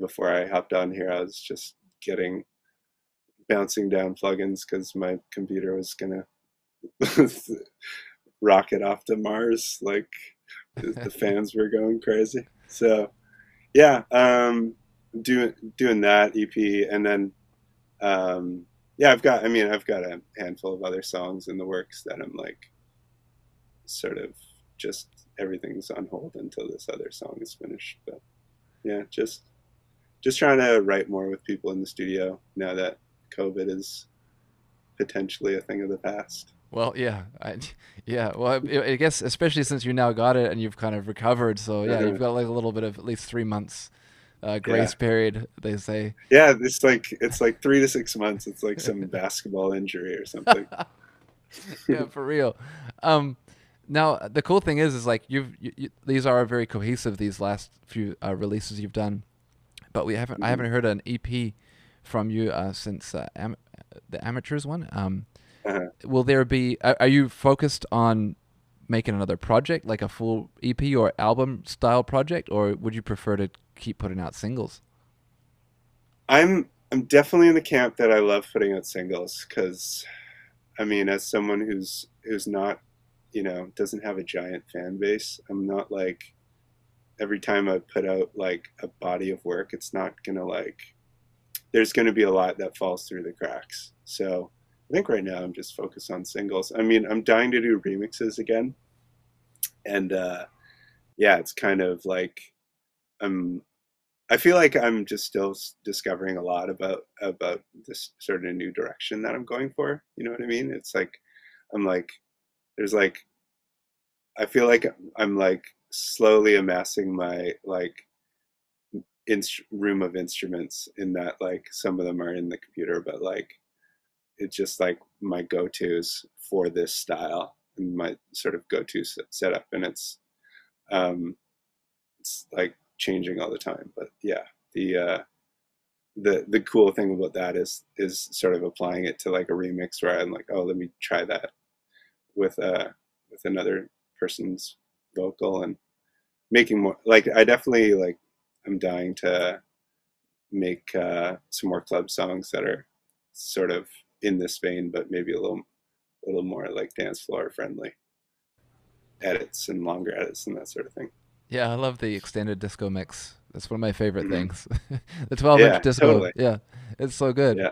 before I hopped on here, I was just getting bouncing down plugins because my computer was gonna <laughs> rocket off to Mars. Like the, fans were going crazy. So yeah, um, doing doing that EP, and then um, yeah, I've got. I mean, I've got a handful of other songs in the works that I'm like, sort of just everything's on hold until this other song is finished. But yeah, just just trying to write more with people in the studio now that COVID is potentially a thing of the past. Well, yeah, I, yeah. Well, I, I guess especially since you now got it and you've kind of recovered, so yeah, you've Mhm. got like a little bit of at least three months uh, grace period. They say. Yeah, it's like it's like three to six months. It's like some <laughs> basketball injury or something. <laughs> yeah, for real. Um, now the cool thing is, is like you've you, you, these are very cohesive. These last few uh, releases you've done, but we haven't. I Mhm. haven't heard an EP from you uh, since uh, am- the amateurs one. Um, Uh-huh. will there be? Are, are you focused on making another project, like a full EP or album style project, or would you prefer to keep putting out singles? I'm I'm definitely in the camp that I love putting out singles because, I mean, as someone who's who's not, you know, doesn't have a giant fan base, I'm not like every time I put out like a body of work, it's not gonna like there's gonna be a lot that falls through the cracks. So I think right now I'm just focused on singles. I mean, I'm dying to do remixes again, and uh, yeah, it's kind of like I'm I feel like I'm just still discovering a lot about about this sort of new direction that I'm going for. You know what I mean? It's like I'm like there's like I feel like I'm like slowly amassing my like room of instruments in that like some of them are in the computer but like it's just like my go-to's for this style and my sort of go-to setup and it's um it's like changing all the time but yeah the uh the the cool thing about that is is sort of applying it to like a remix where I'm like oh let me try that with uh with another person's vocal and making more like I definitely like I'm dying to make uh, some more club songs that are sort of in this vein, but maybe a little, a little more like dance floor friendly edits and longer edits and that sort of thing. Yeah, I love the extended disco mix. That's one of my favorite mm-hmm. things. <laughs> the 12 yeah, inch disco. Totally. Yeah, it's so good. Yeah.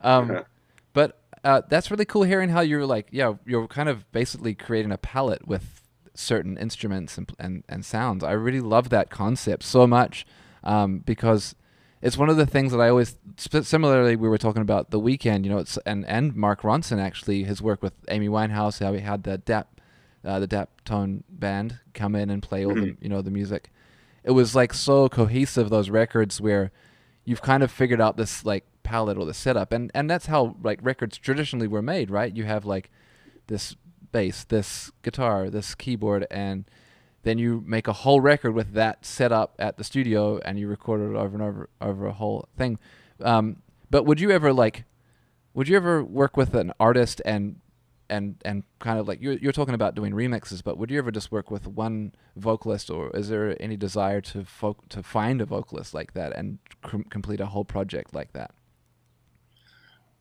Um, uh-huh. But uh, that's really cool hearing how you're like, yeah, you're kind of basically creating a palette with certain instruments and, and, and sounds. I really love that concept so much um, because it's one of the things that I always similarly we were talking about the Weeknd. you know, it's and and Mark Ronson actually his work with Amy Winehouse, how he had the Dap uh, the Daptone band come in and play all mm-hmm. the you know the music. It was like so cohesive those records where you've kind of figured out this like palette or the setup and and that's how like records traditionally were made, right? You have like this bass, this guitar, this keyboard, and then you make a whole record with that set up at the studio, and you record it over and over over a whole thing. Um, but would you ever like, would you ever work with an artist and and and kind of like you're you're talking about doing remixes, but would you ever just work with one vocalist, or is there any desire to folk to find a vocalist like that and com- complete a whole project like that?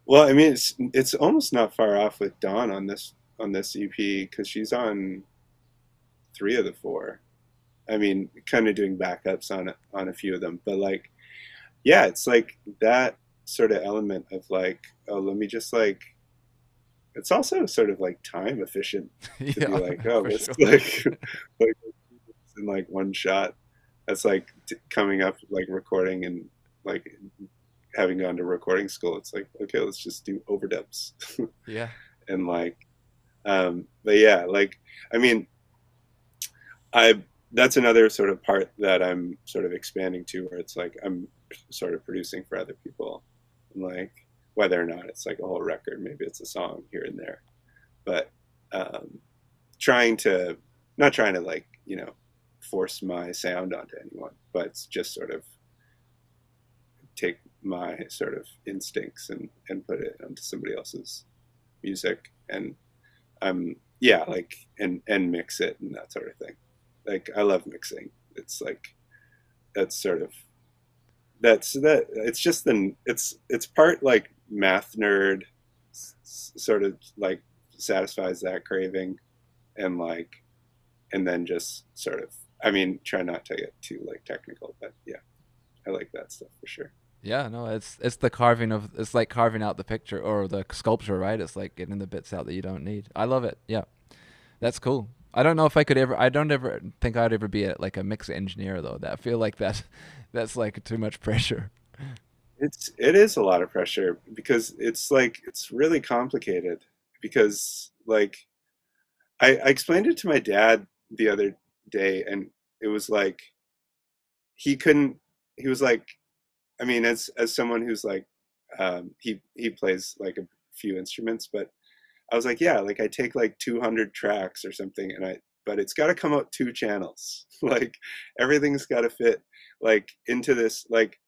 Well, I mean, it's it's almost not far off with Dawn on this on this EP because she's on three of the four. I mean, kind of doing backups on on a few of them, but like, yeah, it's like that sort of element of like, oh, let me just like. It's also sort of like time efficient <laughs> to yeah, be like, oh, it's sure. like, <laughs> like in like one shot. That's like t- coming up, like recording and like having gone to recording school. It's like, okay, let's just do overdubs. yeah. <laughs> and like um, but yeah, like I mean, I that's another sort of part that I'm sort of expanding to, where it's like I'm sort of producing for other people, and like whether or not it's like a whole record, maybe it's a song here and there, but um, trying to not trying to like you know force my sound onto anyone, but just sort of take my sort of instincts and and put it onto somebody else's music. And I'm yeah, like and and mix it and that sort of thing. Like I love mixing. It's like that's sort of that's that it's just the it's it's part like math nerd sort of like satisfies that craving and like and then just sort of I mean try not to get too like technical but yeah I like that stuff for sure. Yeah, no, it's it's the carving of it's like carving out the picture or the sculpture, right? It's like getting the bits out that you don't need. I love it. Yeah, that's cool. I don't know if I could ever. I don't ever think I'd ever be a, like a mix engineer though. That I feel like that <laughs> that's like too much pressure. It's it is a lot of pressure because it's like it's really complicated because like I, I explained it to my dad the other day and it was like he couldn't he was like I mean, as as someone who's like, um, he he plays like a few instruments, but I was like, yeah, like I take like 200 tracks or something, and I but it's got to come out two channels. <laughs> like everything's got to fit like into this. Like,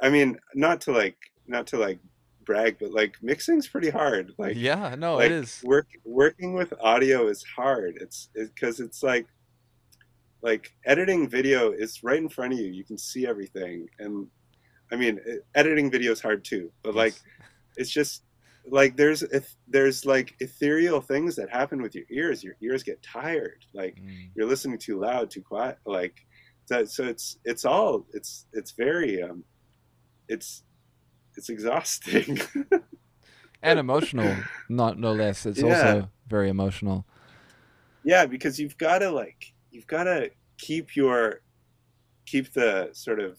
I mean, not to like not to like brag, but like mixing's pretty hard. Like, yeah, no, like, it is. Work working with audio is hard. It's because it, it's like like editing video is right in front of you. You can see everything, and I mean, editing video is hard too, but like, it's just like there's if there's like ethereal things that happen with your ears. Your ears get tired. Like mm. you're listening too loud, too quiet. Like that. So it's it's all it's it's very um, it's it's exhausting. <laughs> and emotional, not no less. It's yeah. also very emotional. Yeah, because you've got to like you've got to keep your keep the sort of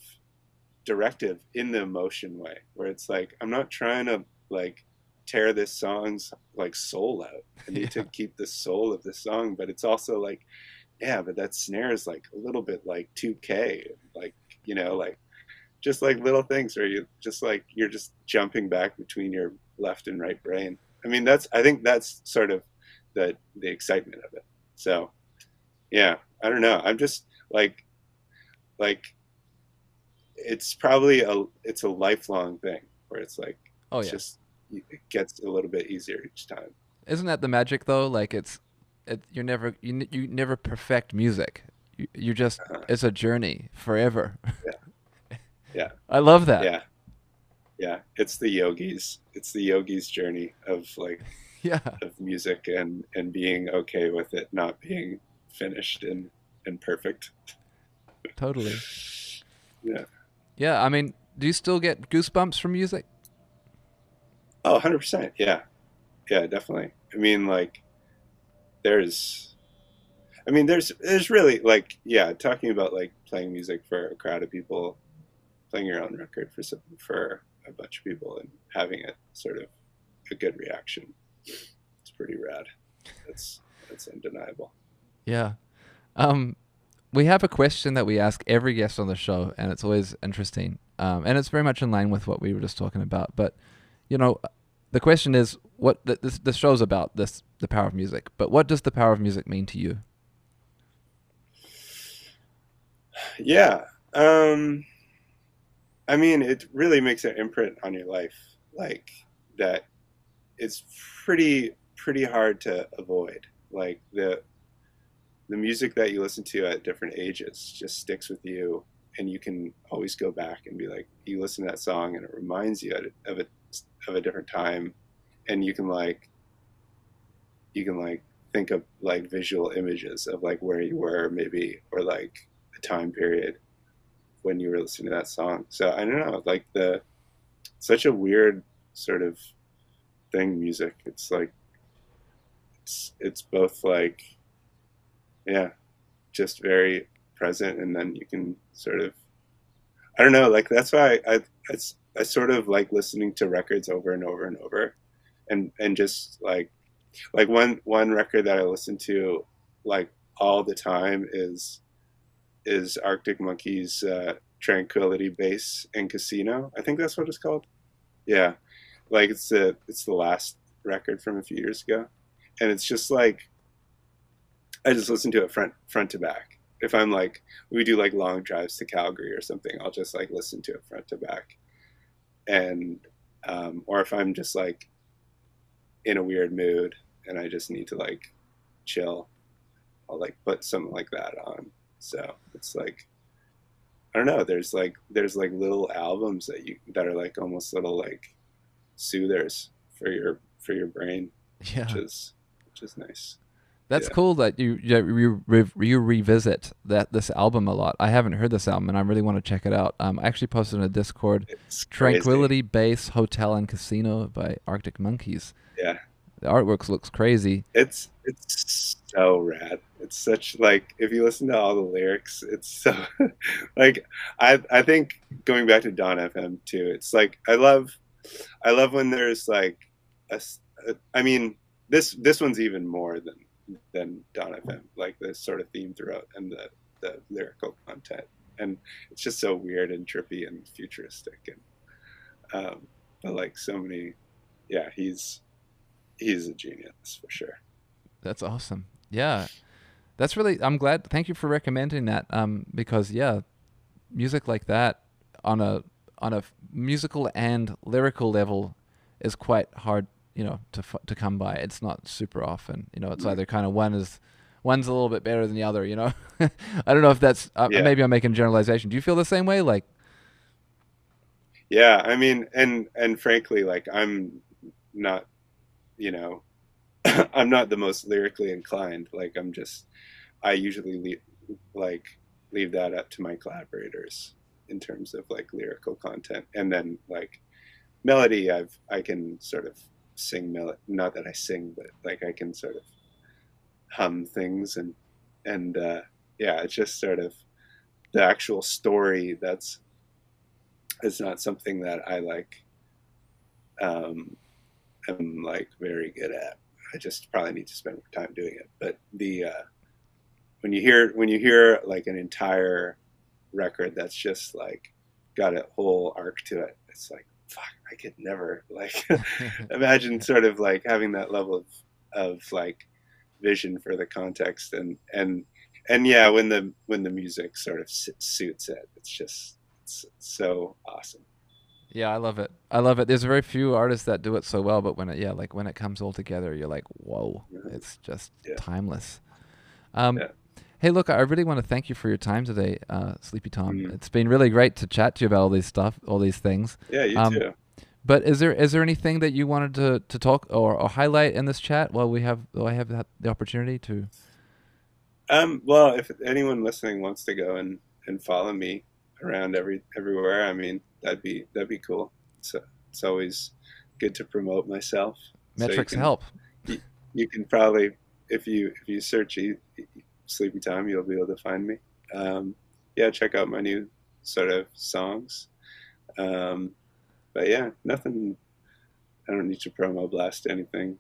directive in the emotion way where it's like i'm not trying to like tear this song's like soul out. I need yeah. to keep the soul of the song but it's also like yeah but that snare is like a little bit like 2k like you know like just like little things where you just like you're just jumping back between your left and right brain. I mean that's i think that's sort of the the excitement of it. So yeah i don't know. I'm just like like it's probably a it's a lifelong thing where it's like oh yeah. just it gets a little bit easier each time. Isn't that the magic though? Like it's it, you're never you, you never perfect music. You, you just uh-huh. it's a journey forever. Yeah. <laughs> Yeah. I love that. Yeah. Yeah. It's the yogis. It's the yogis journey of like <laughs> yeah. of music and and being okay with it not being finished and and perfect. Totally. <laughs> Yeah. Yeah i mean do you still get goosebumps from music oh 100% yeah. Yeah definitely. I mean like there's i mean there's there's really like yeah talking about like playing music for a crowd of people playing your own record for some for a bunch of people and having it sort of a good reaction it's pretty rad. That's that's undeniable. Yeah. Um we have a question that we ask every guest on the show and it's always interesting. Um, and it's very much in line with what we were just talking about but you know the question is what th- this the show's about this the power of music but what does the power of music mean to you? Yeah um i mean it really makes an imprint on your life like that it's pretty pretty hard to avoid. Like the the music that you listen to at different ages just sticks with you and you can always go back and be like you listen to that song and it reminds you of a of a different time. And you can like you can like think of like visual images of like where you were maybe or like a time period when you were listening to that song. So i don't know like the such a weird sort of thing music. It's like it's it's both like yeah just very present and then you can sort of i don't know like that's why i i, I sort of like listening to records over and over and over and and just like like one one record that i listen to like all the time is is arctic monkeys uh, tranquility base and casino i think that's what it's called yeah like it's the it's the last record from a few years ago and it's just like I just listen to it front front to back. If I'm like we do like long drives to Calgary or something, I'll just like listen to it front to back. And um, or if I'm just like in a weird mood and I just need to like chill, I'll like put something like that on. So it's like I don't know. There's like there's like little albums that you that are like almost little like soothers for your for your brain, yeah. which is which is nice. That's yeah. cool that you you, you revisit that this album a lot. I haven't heard this album, and I really want to check it out. Um, I actually posted in a Discord, it's "Tranquility Base Hotel and Casino" by Arctic Monkeys. Yeah, the artwork looks crazy. It's it's so rad. It's such like if you listen to all the lyrics, it's so <laughs> like I I think going back to Dawn FM too. It's like I love I love when there's like a, a I mean this this one's even more than than Dawn FM, like the sort of theme throughout and the, the lyrical content. And it's just so weird and trippy and futuristic and um, but like so many yeah, he's he's a genius for sure. That's awesome. Yeah. That's really I'm glad thank you for recommending that. Um because yeah, music like that on a on a musical and lyrical level is quite hard you know to to come by. It's not super often. You know, it's either kind of one is one's a little bit better than the other. You know, <laughs> I don't know if that's uh, yeah. maybe I'm making generalization. Do you feel the same way? Like, yeah, I mean, and and frankly, like I'm not, you know, <coughs> I'm not the most lyrically inclined. Like I'm just, I usually leave, like leave that up to my collaborators in terms of like lyrical content, and then like melody, I've I can sort of sing mel not that I sing, but like I can sort of hum things and and uh, yeah, it's just sort of the actual story that's it's not something that I like um am like very good at. I just probably need to spend more time doing it. But the uh when you hear when you hear like an entire record that's just like got a whole arc to it, it's like fuck, I could never like <laughs> <laughs> imagine sort of like having that level of of like vision for the context and and and yeah, when the when the music sort of suits it, it's just it's so awesome. Yeah, I love it. I love it. There's very few artists that do it so well, but when it yeah, like when it comes all together, you're like, whoa, mm-hmm. it's just yeah. timeless. Um, yeah. Hey, look, I really want to thank you for your time today, uh, Sleepy Tom. Mm-hmm. It's been really great to chat to you about all these stuff, all these things. Yeah, you um, too. But is there is there anything that you wanted to, to talk or, or highlight in this chat while we have while I have the opportunity to? Um, well, if anyone listening wants to go and, and follow me around every everywhere, I mean that'd be that'd be cool. So it's always good to promote myself. Metrics so can, help. You, you, can probably if you if you search Sleepy Tom, you'll be able to find me. Um, yeah, check out my new sort of songs. Um, but yeah, nothing. I don't need to promo blast anything.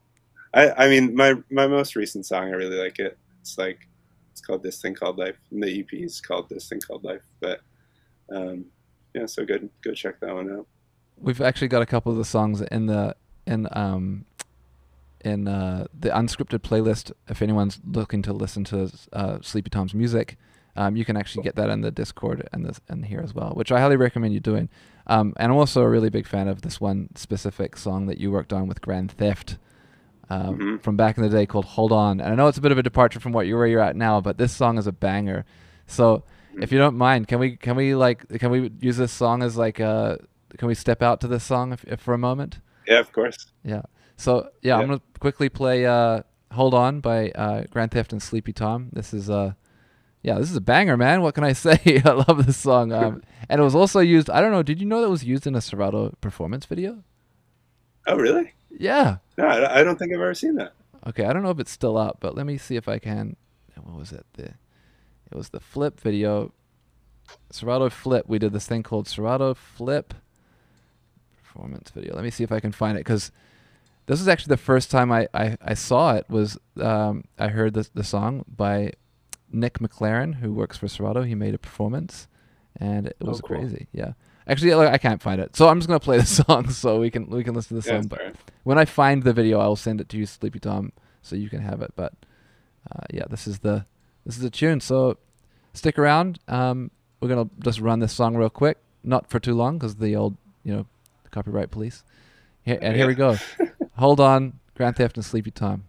I I mean my my most recent song I really like it. It's like it's called This Thing Called Life. And the EP is called This Thing Called Life. But um, yeah, so good. Go check that one out. We've actually got a couple of the songs in the in um in uh, the unscripted playlist. If anyone's looking to listen to uh, Sleepy Tom's music, um, you can actually get that in the Discord and this and here as well, which I highly recommend you doing. Um, and I'm also a really big fan of this one specific song that you worked on with Grand Theft um, mm-hmm. from back in the day called "Hold On." And I know it's a bit of a departure from what you where you're at now, but this song is a banger. So mm-hmm. if you don't mind, can we can we like can we use this song as like a uh, can we step out to this song if, if for a moment? Yeah, of course. Yeah. So yeah, yeah. I'm gonna quickly play uh, "Hold On" by uh, Grand Theft and Sleepy Tom. This is uh yeah, this is a banger, man. What can I <laughs> say? I love this song. Um, and it was also used. I don't know. Did you know that was used in a Serato performance video? Oh, really? Yeah. No, I don't think I've ever seen that. Okay, I don't know if it's still up, but let me see if I can. What was it? The it was the flip video. Serato flip. We did this thing called Serato flip performance video. Let me see if I can find it because this is actually the first time I, I, I saw it. Was um, I heard the the song by Nick McLaren, who works for Serato. He made a performance, and it was oh, cool. crazy. Yeah. Actually, I can't find it, so I'm just gonna play the <laughs> song so we can we can listen to the yeah, song. But when I find the video, I will send it to you, Sleepy Tom, so you can have it. But uh, yeah, this is the this is the tune. So stick around. Um, we're gonna just run this song real quick, not for too long, because the old you know copyright police. Here, and yeah. here we go. <laughs> Hold on, Grand Theft and Sleepy Tom.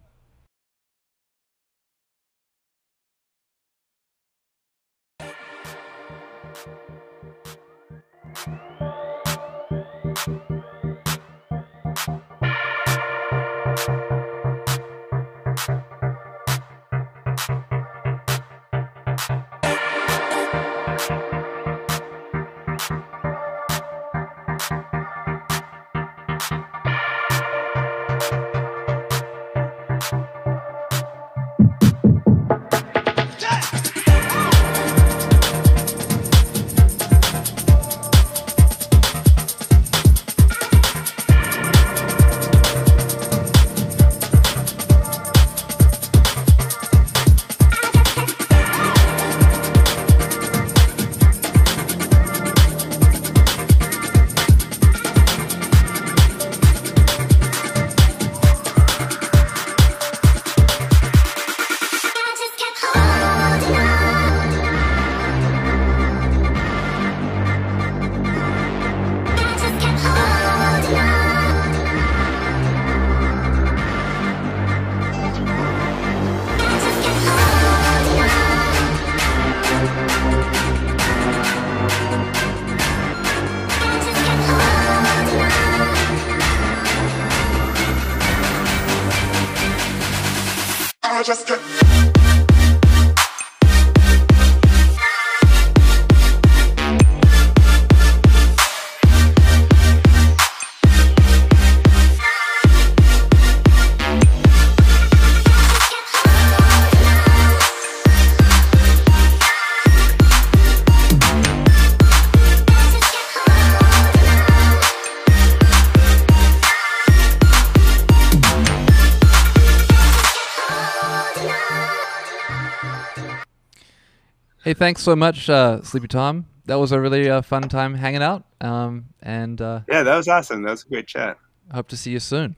thanks so much, uh, Sleepy Tom. That was a really uh, fun time hanging out. Um, and uh, yeah, that was awesome. That was a great chat. Hope to see you soon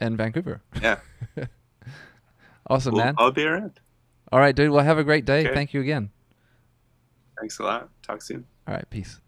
in Vancouver. Yeah. <laughs> awesome, Well, man. I'll be around. All right, dude. Well, have a great day. Okay. Thank you again. Thanks a lot. Talk soon. All right, peace.